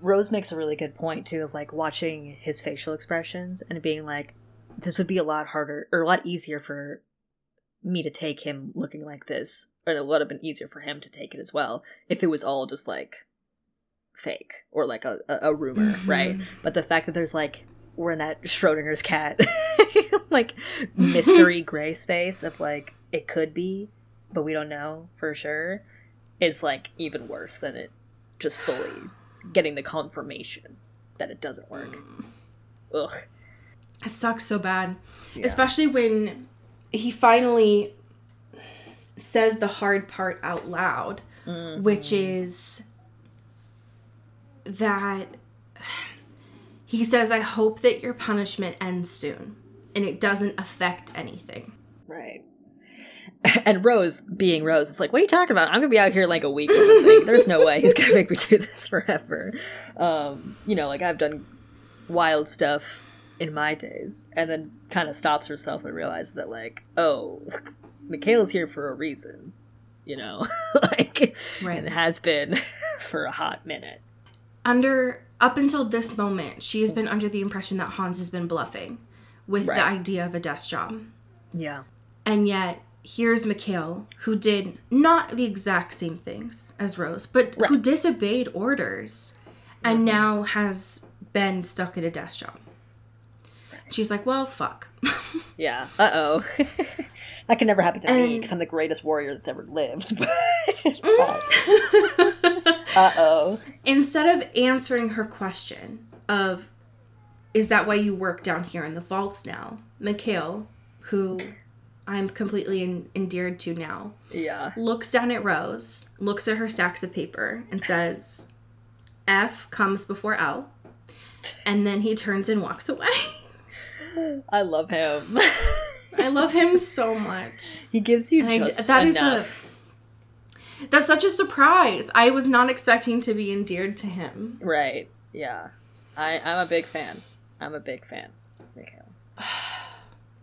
Rose makes a really good point too of like watching his facial expressions and being like, this would be a lot harder or a lot easier for me to take him looking like this, or it would have been easier for him to take it as well if it was all just like fake or like a, a, a rumor, Mhm. right? But the fact that there's like we're in that Schrodinger's cat *laughs* like mystery *laughs* gray space of like it could be, but we don't know for sure, is like even worse than it just fully getting the confirmation that it doesn't work. Ugh. It sucks so bad. Yeah. Especially when he finally says the hard part out loud, which is that he says, I hope that your punishment ends soon and it doesn't affect anything. Right. *laughs* And Rose, being Rose, is like, "What are you talking about? I'm gonna be out here like a week or something. *laughs* There's no way he's gonna make me do this forever." Um, you know, like I've done wild stuff in my days, and then kind of stops herself and realizes that, like, oh, Mikhail's here for a reason. You know, *laughs* like, Right. and has been *laughs* for a hot minute. Under up until this moment, she has been under the impression that Hans has been bluffing with Right. the idea of a desk job. Yeah. And yet, here's Mikhail, who did not the exact same things as Rose, but who disobeyed orders and now has been stuck at a desk job. She's like, well, fuck. *laughs* Yeah. Uh oh. That can never happen to me because I'm the greatest warrior that's ever lived. *laughs* *laughs* uh oh. Instead of answering her question of, is that why you work down here in the vaults now? Mikhail, who I'm completely en- endeared to now, Yeah. looks down at Rose, looks at her stacks of paper, and says, F comes before L. And then he turns and walks away. *laughs* I love him. I love him so much. he gives you And I- just that is a- enough. That's such a surprise. I was not expecting to be endeared to him. Right. Yeah. I, I'm a big fan. I'm a big fan. *sighs*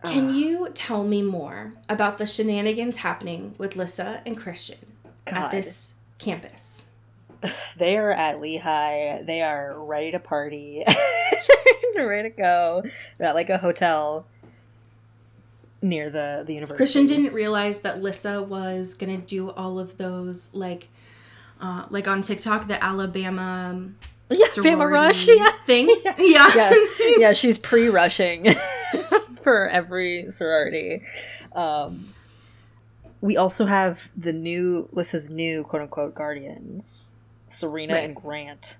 Can you tell me more about the shenanigans happening with Lissa and Christian God. at this campus? *sighs* They are at Lehigh. They are ready to party. *laughs* Ready to go. They're at like a hotel near the, the university. Christian didn't realize that Lissa was gonna do all of those like uh, like on TikTok the Alabama Yeah, Bama Rush. *laughs* Yeah. thing. *laughs* Yeah. yeah, yeah, *laughs* she's pre-rushing for every sorority. Um, we also have the new Lissa's new quote unquote guardians, Serena Right. and Grant.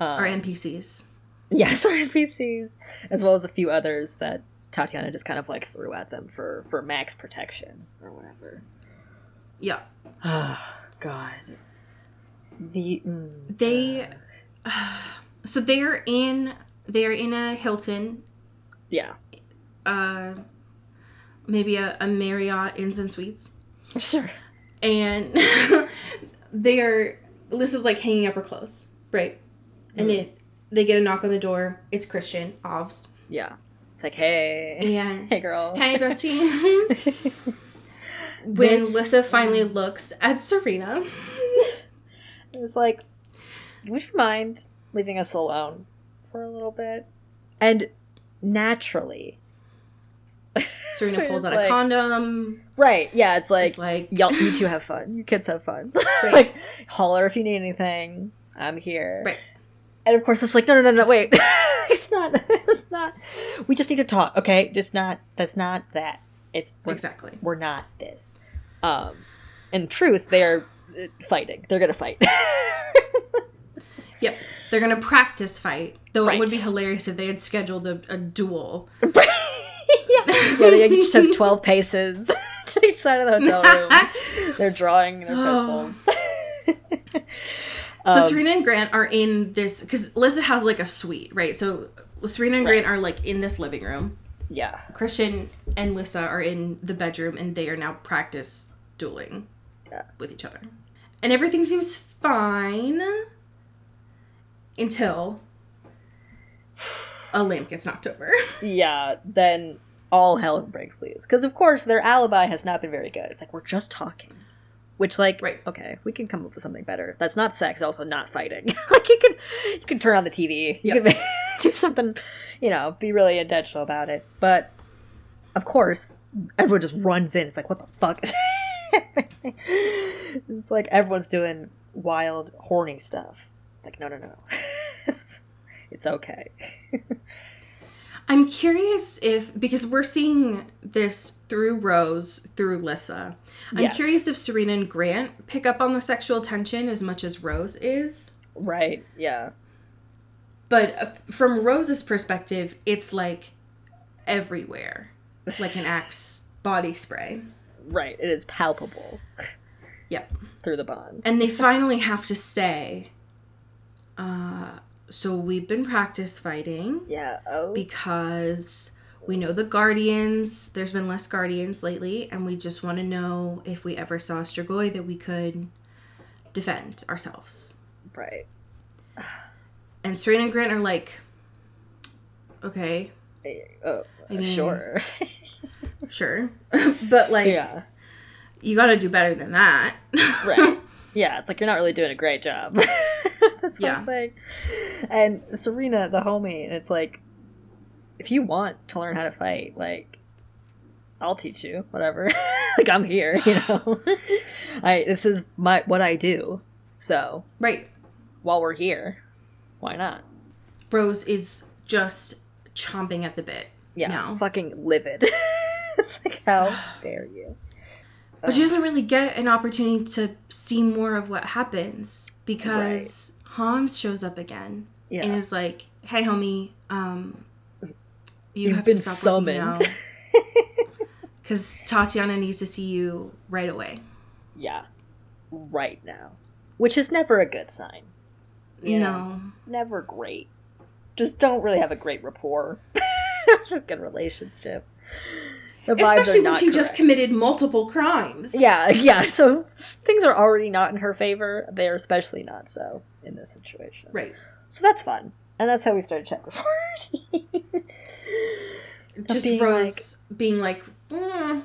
Um, Or NPCs. yes, our NPCs, as well as a few others that Tatiana just kind of like threw at them for for max protection or whatever. Yeah. Oh God. The mm, They *sighs* so they're in they're in a Hilton, yeah, uh maybe a, a Marriott Inns and Suites. sure. And *laughs* they're Alyssa's like hanging up her clothes, right? And it they get a knock on the door. It's Christian, Ovs. Yeah, it's like hey, Yeah. *laughs* hey girl, Hey, bestie. *laughs* when This- Lissa finally looks at Serena, *laughs* It's like, would you mind leaving us alone for a little bit? And naturally, Serena So pulls out like- a condom. right? Yeah, it's like, It's like, y'all, you two have fun. You kids have fun. Right. like, holler if you need anything. I'm here. Right. And of course, it's like, no, no, no, no, wait. *laughs* it's not. It's not. We just need to talk, okay? Just not. That's not that. It's we're, exactly. we're not this. Um, in truth, they're uh, fighting. They're gonna fight. *laughs* Yep. They're gonna practice fight. Though it would be hilarious if they had scheduled a, a duel. *laughs* yeah. yeah, they each took 12 paces to each side of the hotel room. They're drawing their Oh. Pistols. So Um, Serena and Grant are in this because Lissa has like a suite, right? So Serena and Right. Grant are like in this living room. yeah. Christian and Lissa are in the bedroom, and they are now practice dueling Yeah. with each other. And everything seems fine until a lamp gets knocked over. *laughs* Yeah, then all hell breaks loose. Because, of course, their alibi has not been very good. It's like, we're just talking. Which, like, Right. okay, we can come up with something better. That's not sex, also not fighting. *laughs* like, you can, you can turn on the TV. You Yep. can *laughs* do something, you know, be really intentional about it. But, of course, everyone just runs in. It's like, what the fuck? *laughs* it's like everyone's doing wild, horny stuff. It's like, no, no, no. it's okay. I'm curious if because we're seeing this through Rose, through Lissa. I'm Yes. curious if Serena and Grant pick up on the sexual tension as much as Rose is. Right, yeah. But uh, from Rose's perspective, it's like everywhere, like an Axe *sighs* body spray. Right, it is palpable Yep. through the bond. And they finally have to say, uh, so we've been practice fighting yeah, oh. because we know the Guardians, there's been less Guardians lately, and we just want to know if we ever saw Strigoi that we could defend ourselves. right. *sighs* And Serena and Grant are like, okay, Oh, I mean- sure. sure. *laughs* *laughs* but like, yeah, you got to do better than that. right. Yeah, it's like you're not really doing a great job. *laughs* The Yeah. whole thing. And Serena, the homie, and it's like, if you want to learn how to fight, like, I'll teach you, whatever. *laughs* like I'm here, you know. *laughs* I this is my what I do. So right. while we're here, why not? Rose is just chomping at the bit. Yeah, now. fucking livid. it's like how *sighs* dare you? But she doesn't really get an opportunity to see more of what happens because Hans shows up again Yeah. and is like, "Hey, homie, um, you You've have been summoned." *laughs* because Tatiana needs to see you right away." yeah, right now, which is never a good sign. You know? no, never great. Just don't really have a great rapport, *laughs* good relationship. Especially when she just committed multiple crimes. Yeah, *laughs* yeah. So things are already not in her favor. They are especially not so in this situation. right. So that's fun, and that's how we started chapter *laughs* fourteen. Just being Rose being like, mm,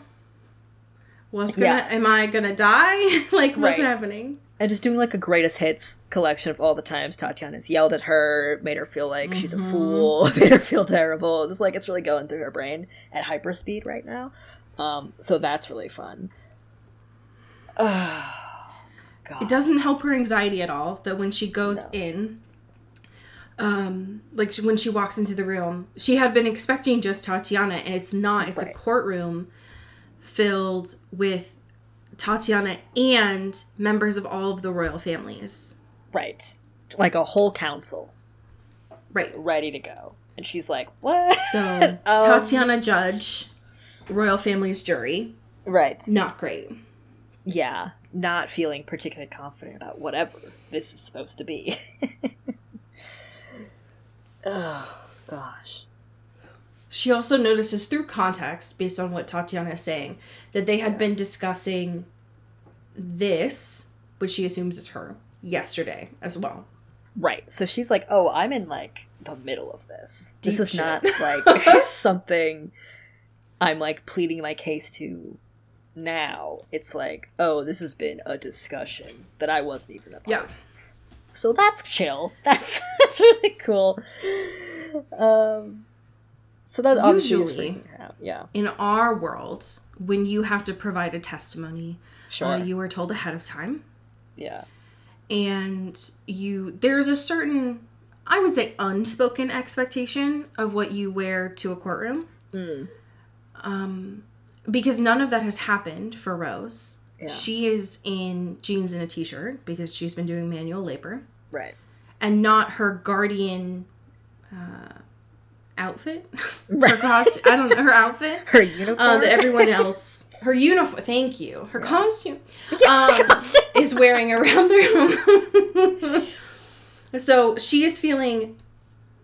"What's gonna? Yeah. Am I gonna die? *laughs* like, what's Right. happening?" And just doing like a greatest hits collection of all the times Tatiana's yelled at her, made her feel like she's a Mhm. fool, *laughs* made her feel terrible. Just like it's really going through her brain at hyperspeed right now. Um, so that's really fun. Oh, *sighs* God. it doesn't help her anxiety at all that when she goes No. in um like she- when she walks into the room she had been expecting just tatiana and it's not it's a courtroom filled with tatiana and members of all of the royal families Right. Like a whole council right ready to go. And she's like, what? so *laughs* Um, tatiana judge royal family's jury Right. not great Yeah. not feeling particularly confident about whatever this is supposed to be. *laughs* oh gosh. She also notices through context, based on what Tatiana is saying, that they had been discussing this, which she assumes is her, yesterday as well. Right. So she's like, "Oh, I'm in like the middle of this. this is shit. not like *laughs* *laughs* something I'm like pleading my case to now. It's like, oh, this has been a discussion that I wasn't even a part Yeah. of. So that's chill. *laughs* That's that's really cool. Um so that obviously Usually-. Yeah. In our world, when you have to provide a testimony, Sure. uh, you are told ahead of time. yeah. and you there's a certain i would say unspoken expectation of what you wear to a courtroom um because none of that has happened for rose Yeah. she is in jeans and a t-shirt because she's been doing manual labor Right. and not her guardian uh outfit *laughs* her costume i don't know her outfit Her uniform. uh, that everyone *laughs* else her uniform thank you her costume *laughs* yeah, um, is wearing around the room so she is feeling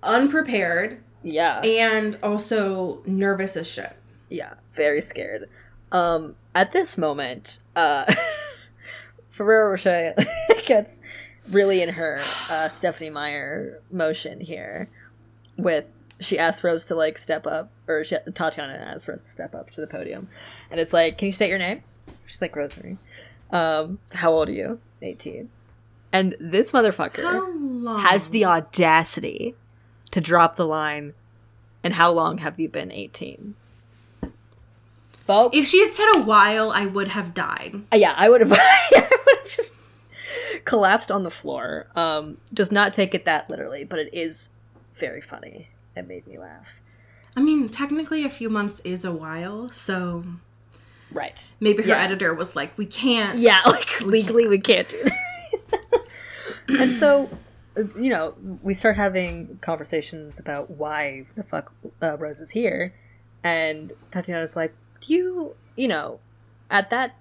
unprepared yeah. and also nervous as shit Yeah, very scared. Um, at this moment, uh, Ferrero Rocher gets really in her uh, Stephenie Meyer motion here. With she asks Rose to like step up, or she, Tatiana asks Rose to step up to the podium, and it's like, "Can you state your name?" She's like, "Rosemary." Um, so how old are you? Eighteen. And this motherfucker has the audacity to drop the line. And how long have you been eighteen? Folks, if she had said a while i would have died Uh, yeah, I would have. *laughs* I would have just collapsed on the floor. Um, does not take it that literally, but it is very funny. It made me laugh. i mean technically a few months is a while so Right. maybe her Yeah. editor was like we can't Yeah, *laughs* like legally we can't do this. *laughs* and so, you know, we start having conversations about why the fuck uh, Rose is here, and Tatiana's like, "Do you, you know, at that,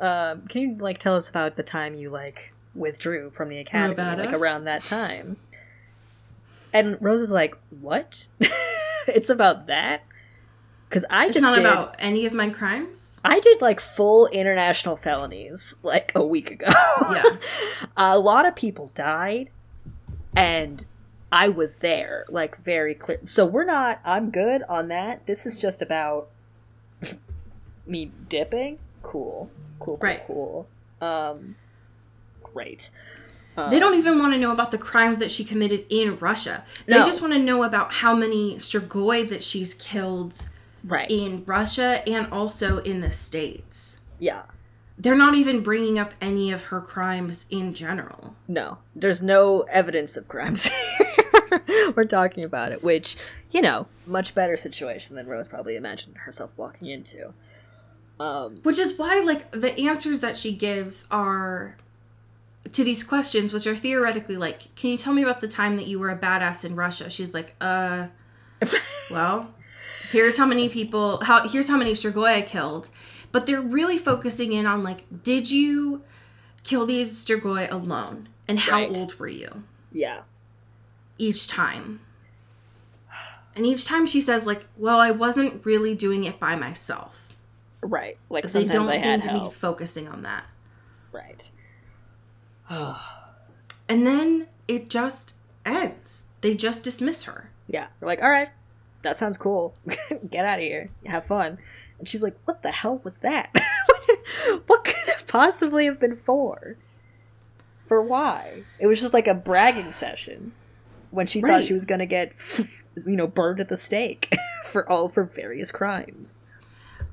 uh, can you like tell us about the time you like withdrew from the academy, about like us? around that time?" And Rose is like, "What? *laughs* it's about that." Because I it's just not did, about any of my crimes I did like full international felonies like a week ago. Yeah. *laughs* a lot of people died, and I was there, like very clear. So we're not. I'm good on that. This is just about *laughs* me dipping. Cool, cool, cool, Right. cool. Um, great. Uh, They don't even want to know about the crimes that she committed in Russia. They No. just want to know about how many Strigoi that she's killed right. in Russia and also in the States. yeah. They're not even bringing up any of her crimes in general. No, there's no evidence of crimes. *laughs* We're talking about it, which, you know, much better situation than Rose probably imagined herself walking into. Um, Which is why, like, the answers that she gives are to these questions, which are theoretically like, can you tell me about the time that you were a badass in Russia? She's like, uh, *laughs* well, here's how many people, how here's how many Strigoi I killed. But they're really focusing in on like, did you kill these Strigoi alone? And how Right. old were you yeah. each time? And each time she says like, well, I wasn't really doing it by myself. Right. Like they don't I seem to be focusing on that. Right. *sighs* And then it just ends. They just dismiss her. Yeah. They're like, all right, that sounds cool. *laughs* Get out of here. Have fun. And she's like, what the hell was that? *laughs* what could it possibly have been for? For why? It was just like a bragging *sighs* session when she thought she was going to get, *laughs* you know, burned at the stake for all for various crimes.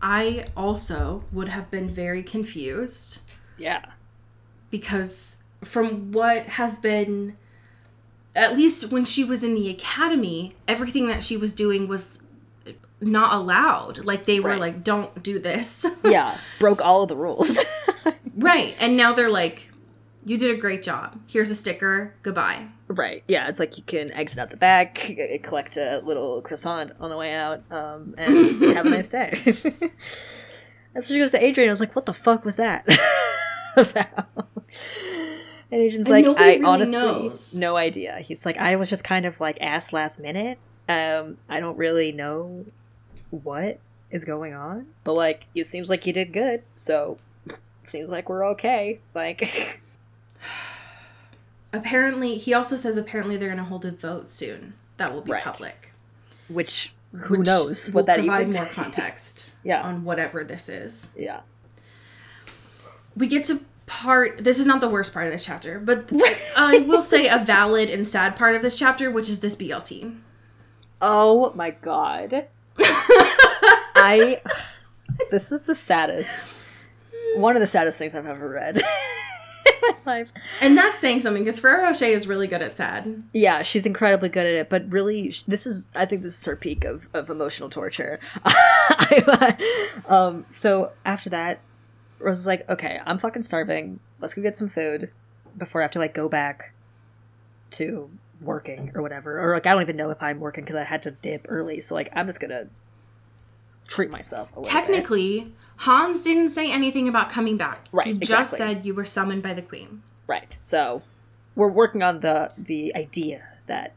I also would have been very confused Yeah. because from what has been at least when she was in the academy, everything that she was doing was not allowed. Like they were Right. like don't do this. *laughs* Yeah. Broke all of the rules. *laughs* right. And now they're like you did a great job. Here's a sticker. Goodbye. Right. Yeah, it's like you can exit out the back, collect a little croissant on the way out, um, and *laughs* have a nice day. That's when she goes to Adrian. I was like, "What the fuck was that?" about? And Agent's And like, I really honestly knows. no idea. He's like, I was just kind of like asked last minute. Um, I don't really know what is going on, but like, it seems like you did good. So, seems like we're okay. Like, *sighs* Apparently, he also says apparently they're going to hold a vote soon that will be Right. public. which who which knows what that provide even more *laughs* context Yeah. on whatever this is. Yeah. We get to part. This is not the worst part of this chapter, but *laughs* I will say a valid and sad part of this chapter, which is this BLT. Oh my god. *laughs* I. This is the saddest. One of the saddest things I've ever read *laughs* in my life. And that's saying something because Ferrero Rocher is really good at sad. Yeah, she's incredibly good at it, but really, this is, I think this is her peak of, of emotional torture. um, so after that, Rose is like, okay, I'm fucking starving. Let's go get some food before I have to, like, go back to working or whatever. Or, like, I don't even know if I'm working because I had to dip early. So, like, I'm just gonna treat myself a little bit. Technically, Hans didn't say anything about coming back. Right, He just said you were summoned by the queen. Right. So we're working on the the idea that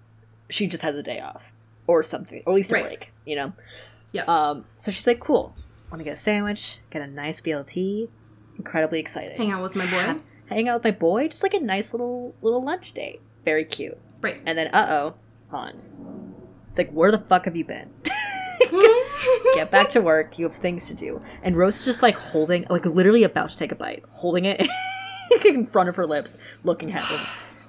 she just has a day off or something, or at least a Right. break. You know. Yeah. Um. So she's like, "Cool. Want to get a sandwich? Get a nice BLT. Incredibly exciting. Hang out with my boy. Hang out with my boy. Just like a nice little little lunch date. Very cute. Right. And then, uh oh, Hans. It's like, where the fuck have you been? *laughs* Get back to work. You have things to do. And Rose is just like holding, like literally about to take a bite, holding it *laughs* in front of her lips, looking at him.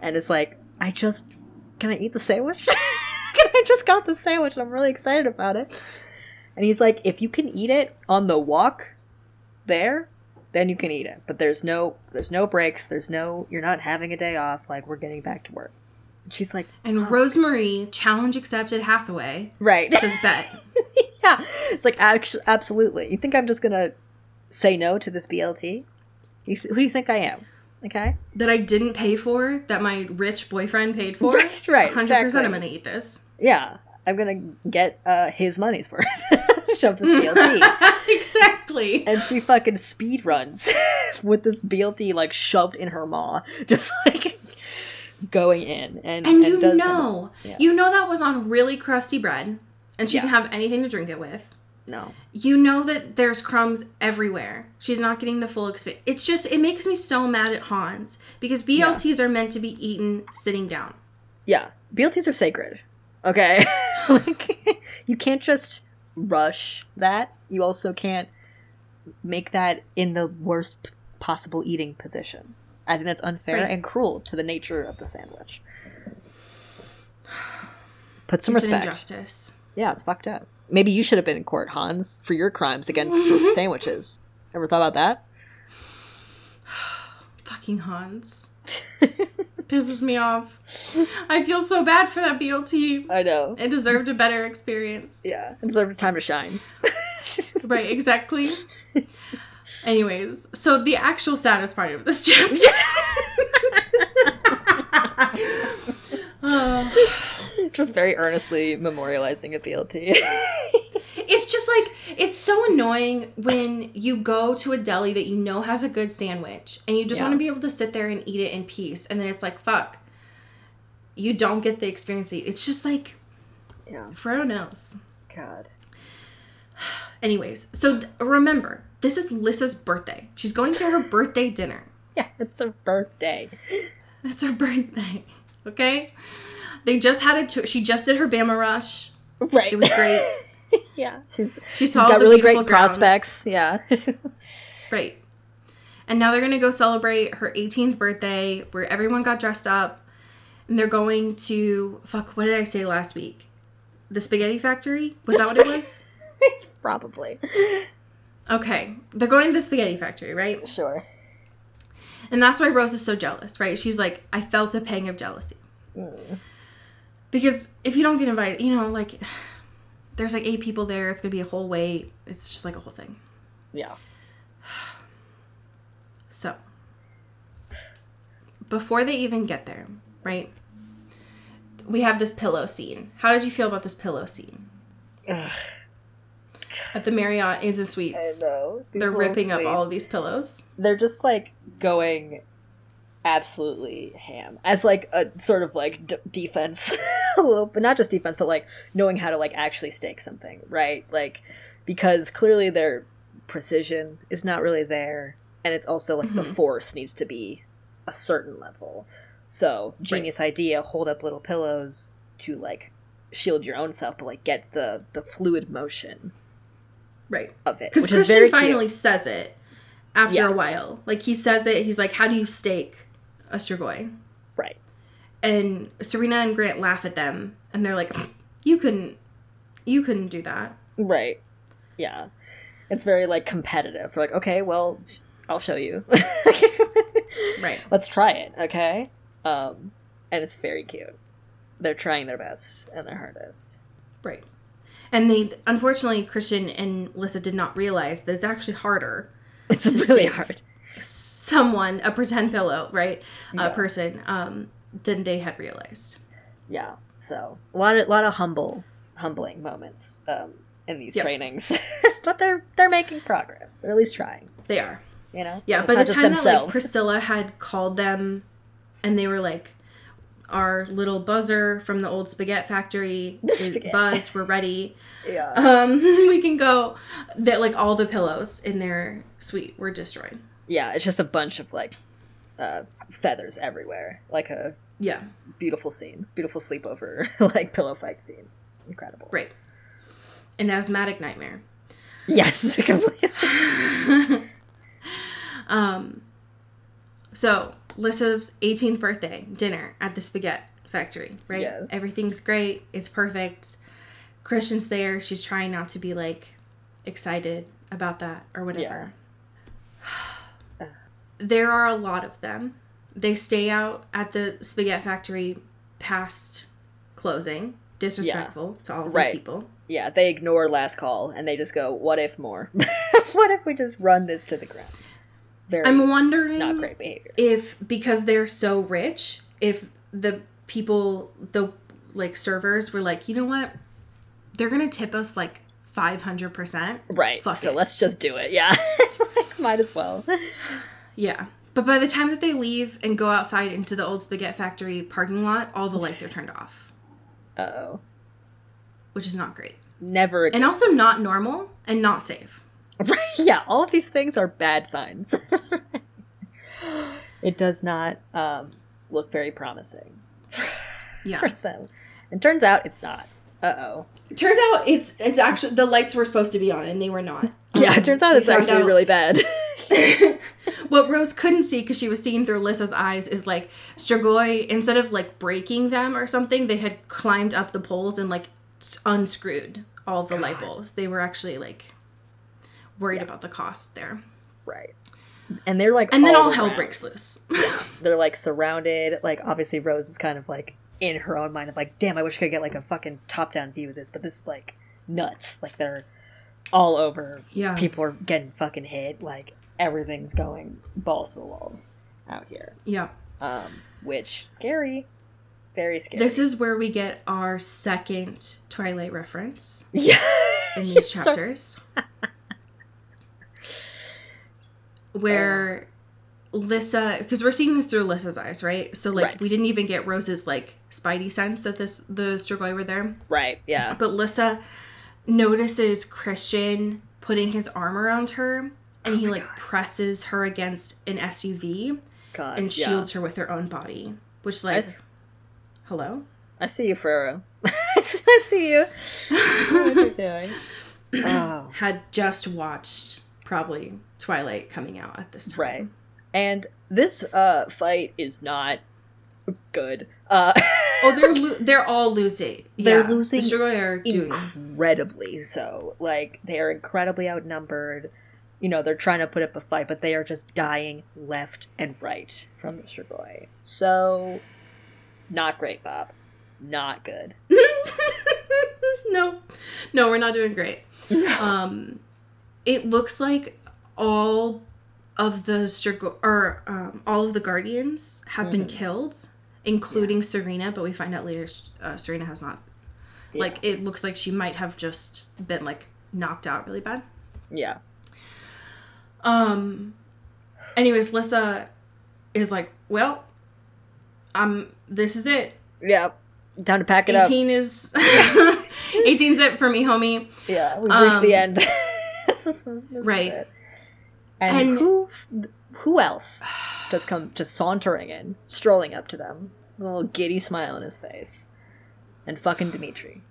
And it's like, I just, can I eat the sandwich? *laughs* can I just got the sandwich and I'm really excited about it. And he's like, if you can eat it on the walk there, then you can eat it. But there's no, there's no breaks. There's no, you're not having a day off. Like we're getting back to work. And she's like, And Rosemary, challenge accepted Hathaway, right. says bet. *laughs* yeah. It's like, actually, absolutely. You think I'm just gonna say no to this BLT? You th- who do you think I am? Okay. that I didn't pay for, that my rich boyfriend paid for. Right, right, 100% exactly. I'm going to eat this. Yeah. I'm gonna get uh, his money's worth. *laughs* Shove this BLT. *laughs* exactly. and she fucking speed runs *laughs* with this BLT like shoved in her maw, *laughs* just like going in and And you does some- know, yeah. you know that was on really crusty bread, and she Yeah. didn't have anything to drink it with. no You know that there's crumbs everywhere. She's not getting the full experience. It's just, it makes me so mad at Hans because BLTs are meant to be eaten sitting down. yeah BLTs are sacred okay like you can't just rush that you also can't make that in the worst p- possible eating position I think that's unfair Right. and cruel to the nature of the sandwich *sighs* put some It's an respect injustice. Yeah, it's fucked up. Maybe you should have been in court, Hans, for your crimes against *laughs* sandwiches. Ever thought about that? *sighs* Fucking Hans. *laughs* Pisses me off. I feel so bad for that BLT. I know. It deserved a better experience. Yeah, it deserved time to shine. *laughs* Right, exactly. Anyways, so the actual saddest part of this *laughs* chapter. Uh, *sighs* *sighs* Just very earnestly memorializing a BLT. *laughs* it's just like it's so annoying when you go to a deli that you know has a good sandwich and you just Yeah. want to be able to sit there and eat it in peace and then it's like fuck you don't get the experience it's just like yeah. Frodo knows God. anyways so th- remember this is Lissa's birthday she's going to her birthday dinner *laughs* Yeah, it's her birthday. It's her birthday. Okay? They just had a tour. She just did her Bama Rush. Right. It was great. *laughs* *laughs* yeah. She's, she's got really great grounds. prospects. Yeah. *laughs* Right. And now they're going to go celebrate her 18th birthday where everyone got dressed up. And they're going to. Fuck, what did I say last week? The Spaghetti Factory? Was that what it was? *laughs* Probably. Okay. They're going to the Spaghetti Factory, right? Sure. And that's why Rose is so jealous, right? She's like, I felt a pang of jealousy. Mm. Because if you don't get invited, you know, like, there's like eight people there. It's going to be a whole wait. It's just like a whole thing. Yeah. *sighs* So, before they even get there, right? We have this pillow scene. How did you feel about this pillow scene? At the Marriott Inns and Suites. know. They're ripping up all of these pillows. They're just like going absolutely ham as like a sort of like d- defense *laughs* little but not just defense but like knowing how to like actually stake something right like because clearly their precision is not really there and it's also like the Mhm. force needs to be a certain level so genius idea hold up little pillows to like shield your own self but like get the the fluid motion Right. of it Because which is very Christian cute. finally says it after Yeah. a while. Like he says it, he's like, How do you stake a Strigoi? right And Serena and Grant laugh at them and they're like, You couldn't you couldn't do that. Right. Yeah. It's very like competitive. We're like, okay, well, I'll show you. *laughs* Right. Let's try it, okay? Um, and it's very cute. They're trying their best and their hardest. Right. And they unfortunately Christian and Lissa did not realize that it's actually harder It's really hard. Someone, a pretend pillow, right? Yeah. A person, um, than they had realized. Yeah. So a lot of lot of humble, humbling moments um, in these Yep. trainings, *laughs* but they're they're making progress. They're at least trying. They are. You know. Yeah, by the time that like. Priscilla had called them and they were like our little buzzer from the old spaghetti factory spaghetti. buzz, we're ready. *laughs* yeah. Um *laughs* we can go that like all the pillows in their suite were destroyed. Yeah. It's just a bunch of like uh, feathers everywhere, like a Yeah. beautiful scene, beautiful sleepover, *laughs* like pillow fight scene. It's incredible. Right. An asthmatic nightmare. Yes, *laughs* completely. *laughs* Um, so Lissa's 18th birthday dinner at the spaghetti factory, right? Yes. Everything's great. It's perfect. Christian's there. She's trying not to be like excited about that or whatever. *sighs* *sighs* *sighs* there are a lot of them. They stay out at the spaghetti factory past closing. Disrespectful to all of Right. these people. Yeah, they ignore last call and they just go, "What if more? *laughs* what if we just run this to the ground?" Very I'm wondering not great behavior. if because they're so rich, if the people, the like servers were like, you know what, they're gonna tip us like five hundred percent. Right. Fuck so it. let's just do it. Yeah. like, *laughs* might as well. Yeah, but by the time that they leave and go outside into the old spaghetti factory parking lot, all the lights are turned off, Uh oh. which is not great, Never again. and also not normal and not safe. *laughs* Right, yeah, all of these things are bad signs. *laughs* it does not um, look very promising *laughs* Yeah, for them. And turns out it's not. Uh oh. turns out it's it's actually the lights were supposed to be on and they were not. Yeah, Um, it turns out it's actually out- really bad. *laughs* *laughs* what Rose couldn't see because she was seeing through Lissa's eyes is like Strigoi, instead of like breaking them or something, they had climbed up the poles and like unscrewed all the light bulbs. They were actually like worried about the cost there. right. And they're like, And then all around. hell breaks loose. yeah, *laughs* They're like surrounded. Like obviously, Rose is kind of like in her own mind of like, damn, I wish I could get like a fucking top down view of this, but this is like nuts. Like they're all over. Yeah. People are getting fucking hit. Like everything's going balls to the walls out here. yeah. Um, which scary, very scary. This is where we get our second Twilight reference *laughs* yeah in these *laughs* So- chapters. *laughs* where Lissa, because we're seeing this through Lissa's eyes, right? So like Right. we didn't even get Rose's like spidey sense that this the Strigoi were there, right. Yeah. but Lissa notices Christian putting his arm around her, and Oh he like presses her against an SUV God. and yeah. shields her with her own body, which like, I- hello. I see you, Ferro. *laughs* I see you. what you're doing. Oh. *clears throat* Had just watched probably Twilight coming out at this time. Right. And this uh fight is not good. Uh *laughs* Oh, they're lo- they're all losing. They're Yeah, losing The are doing. incredibly so. Like they are incredibly outnumbered. You know, they're trying to put up a fight, but they are just dying left and right from the Strigoi. So not great, Bob. Not good. *laughs* no, no, we're not doing great. *laughs* Um, it looks like all of the circle or um, all of the Guardians have been killed, including Serena. But we find out later uh, Serena has not. Like it looks like she might have just been like knocked out really bad. Yeah. Um. Anyways, Lissa is like, well, i'm this is it. Yeah. Time to pack it up. 18 is *laughs* *laughs* 18's it for me, homie. Yeah, we've reached the Um, end. *laughs* This is- this is right. And, And- who who else *sighs* does come just sauntering in, strolling up to them, a little giddy smile on his face, and fucking Dimitri.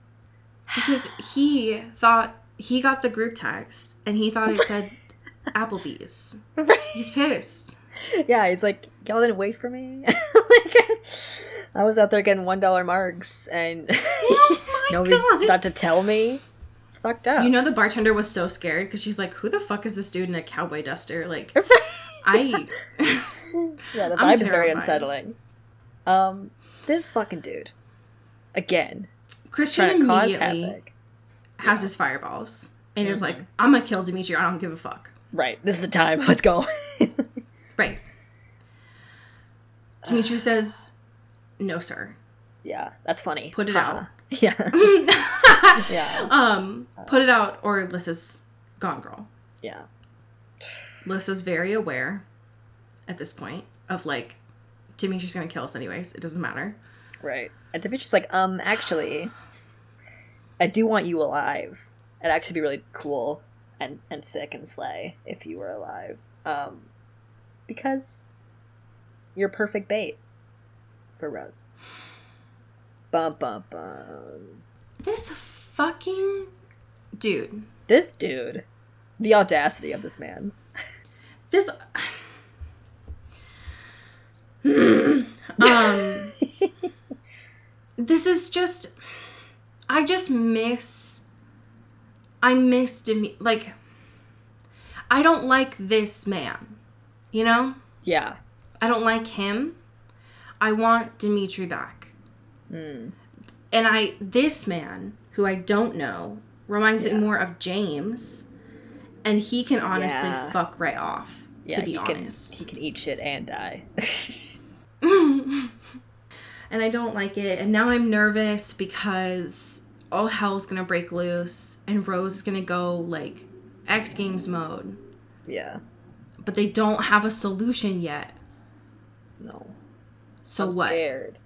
Because he thought he got the group text and he thought it said *laughs* Applebee's. Right. He's pissed. Yeah, he's like, y'all didn't wait for me. *laughs* like, I was out there getting one dollar marks, and Oh my *laughs* nobody God. about to tell me. It's fucked up. You know, the bartender was so scared because she's like, "Who the fuck is this dude in a cowboy duster?" Like, *laughs* I, yeah, the *laughs* vibe is very unsettling. Um, this fucking dude, again, Christian immediately has his fireballs and is Mm-hmm. like, "I'm gonna kill Dimitri. I don't give a fuck." Right, this is the time. *laughs* Let's go. Right. Dimitri says, "No, sir." yeah, that's funny. Put it Ha. out. Yeah, *laughs* yeah, um, put it out, or Lissa's gone, girl. yeah. Lissa's very aware at this point of like, Dimitri's gonna kill us anyways. It doesn't matter. Right. And Dimitri's like, um, actually, I do want you alive. It'd actually be really cool and, and sick and slay if you were alive. Um, because you're perfect bait for Rose. Bum, bum, bum. This fucking dude. This dude, the audacity of this man. This. um. this is just. I just miss. I miss Demi. Like. I don't like this man. You know? Yeah. I don't like him. I want Dimitri back. Hmm. And I this man who I don't know reminds Yeah. me more of James, and he can honestly Yeah. fuck right off. Yeah, to be he honest, can he can eat shit and die. *laughs* and I don't like it. And now I'm nervous because all hell's gonna break loose, and Rose is gonna go like X Games mode. yeah. But they don't have a solution yet. No. So I'm what? scared.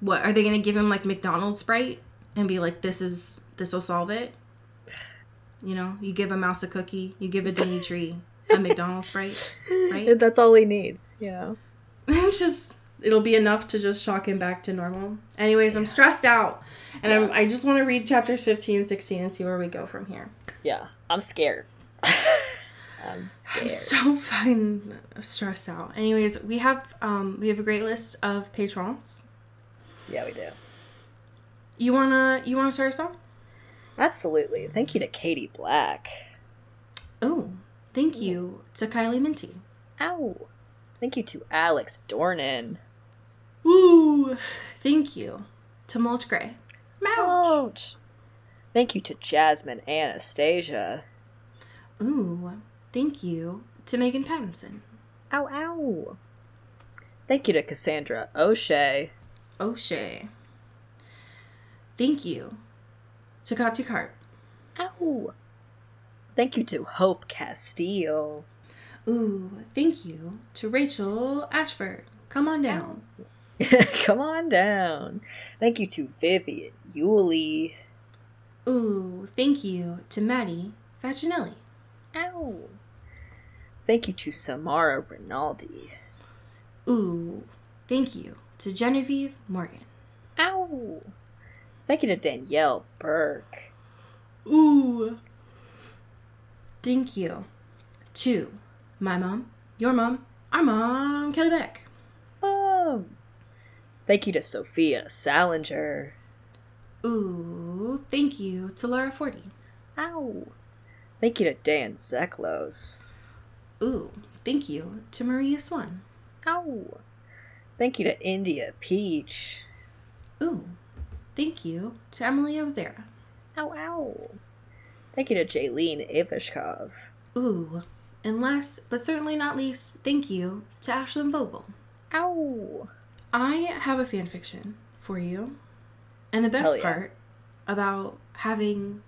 What are they gonna give him like McDonald's Sprite and be like, "This is this will solve it"? You know, you give a mouse a cookie, you give a Dimitri a McDonald's Sprite, right? *laughs* That's all he needs, Yeah, *laughs* it's just it'll be enough to just shock him back to normal. Anyways, I'm stressed out, and I'm, I just want to read chapters 15 and 16 and see where we go from here. Yeah, I'm scared. *laughs* I'm scared. I'm so fucking stressed out. Anyways, we have um we have a great list of patrons. yeah, we do. You wanna you wanna start us off? Absolutely. Thank you to Katie Black. Oh, thank you to Kylie Minty. Ow. Thank you to Alex Dornan. Ooh, thank you to Mulch Gray. Ouch. Ouch. Thank you to Jasmine Anastasia. Ooh, thank you to Megan Pattinson. Ow, ow. Thank you to Cassandra O'Shea. O'Shea. Thank you to Katu Cart. Ow. Thank you to Hope Castile. Ooh, thank you to Rachel Ashford. Come on down. *laughs* Come on down. Thank you to Vivian Yulee. Ooh, thank you to Maddie Faginelli. Ow. Thank you to Samara Rinaldi. Ooh, thank you to Genevieve Morgan. Ow. Thank you to Danielle Burke. Ooh. Thank you to my mom, your mom, our mom, Kelly Beck. Um. Thank you to Sophia Salinger. Ooh, thank you to Laura Forty. Ow. Thank you to Dan Zeklos. Ooh, thank you to Maria Swan. Ow. Thank you to India Peach. Ooh, thank you to Emily Ozera. Ow, ow. Thank you to Jaylene Ivashkov. Ooh, and last but certainly not least, thank you to Ashlyn Vogel. Ow. I have a fan fiction for you. And the best yeah. part about having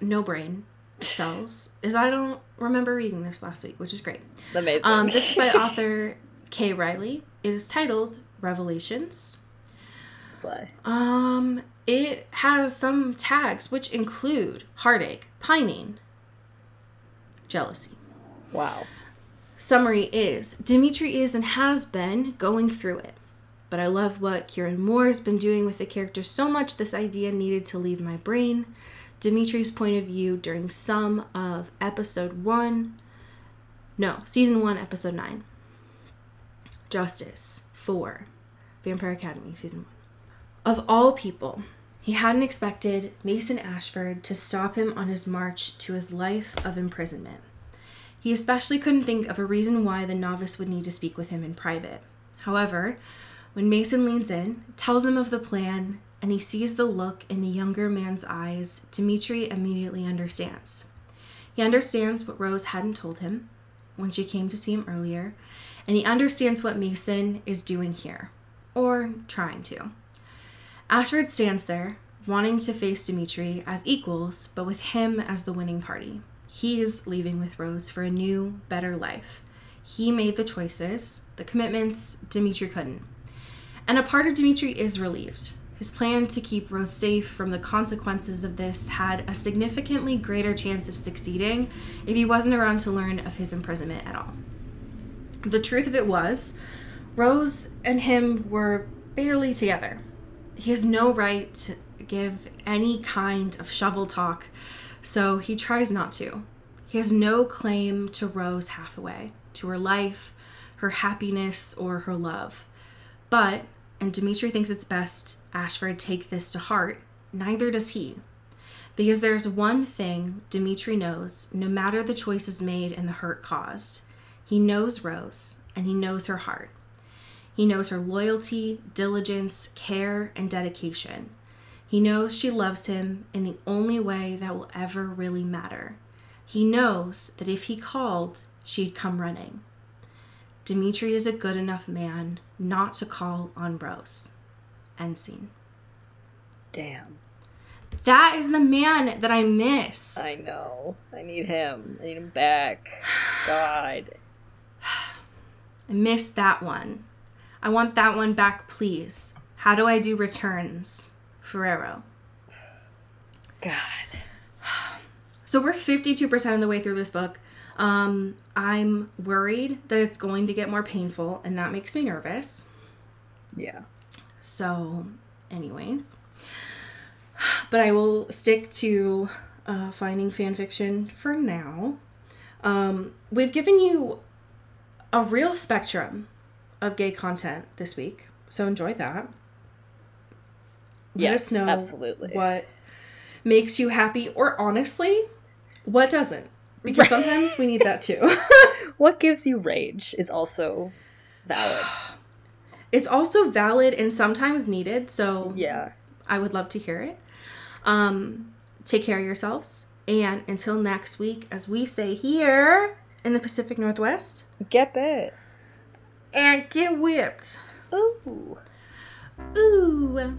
no brain *laughs* cells is I don't remember reading this last week, which is great. Amazing. Um, this is by *laughs* author Kay Riley. It is titled Revelations. Slay. Um, it has some tags which include heartache, pining, jealousy. Wow. Summary is Dimitri is and has been going through it. But I love what Kieron Moore has been doing with the character so much this idea needed to leave my brain. Dimitri's point of view during some of episode 1 no, season 1 episode 9. Justice 4 Vampire Academy season 1. Of all people, he hadn't expected Mason Ashford to stop him on his march to his life of imprisonment. He especially couldn't think of a reason why the novice would need to speak with him in private. However, when Mason leans in, tells him of the plan, and he sees the look in the younger man's eyes, Dimitri immediately understands. He understands what Rose hadn't told him when she came to see him earlier, and he understands what Mason is doing here, or trying to. Ashford stands there, wanting to face Dimitri as equals, but with him as the winning party. He is leaving with Rose for a new, better life. He made the choices, the commitments Dimitri couldn't. And a part of Dimitri is relieved. His plan to keep Rose safe from the consequences of this had a significantly greater chance of succeeding if he wasn't around to learn of his imprisonment at all. The truth of it was, Rose and him were barely together. He has no right to give any kind of shovel talk, so he tries not to. He has no claim to Rose Hathaway, to her life, her happiness, or her love. But, and Dimitri thinks it's best Ashford take this to heart, neither does he. Because there's one thing Dimitri knows, no matter the choices made and the hurt caused. He knows Rose, and he knows her heart. He knows her loyalty, diligence, care, and dedication. He knows she loves him in the only way that will ever really matter. He knows that if he called, she'd come running. Dimitri is a good enough man not to call on Rose. End scene. Damn. That is the man that I miss. I know. I need him. I need him back. *sighs* God. *sighs* I miss that one. I want that one back, please. How do I do returns? Ferrero. God. So we're 52% of the way through this book. Um, I'm worried that it's going to get more painful, and that makes me nervous. Yeah. So, anyways. But I will stick to uh, finding fan fiction for now. Um, we've given you a real spectrum of gay content this week, so enjoy that. Let Yes, us know absolutely. what makes you happy, or honestly, what doesn't. Because *laughs* sometimes we need that too. *laughs* What gives you rage is also valid. *sighs* it's also valid and sometimes needed, so Yeah. I would love to hear it. Um, take care of yourselves. And until next week, as we say here in the Pacific Northwest, Get bit. And get whipped. Ooh. Ooh.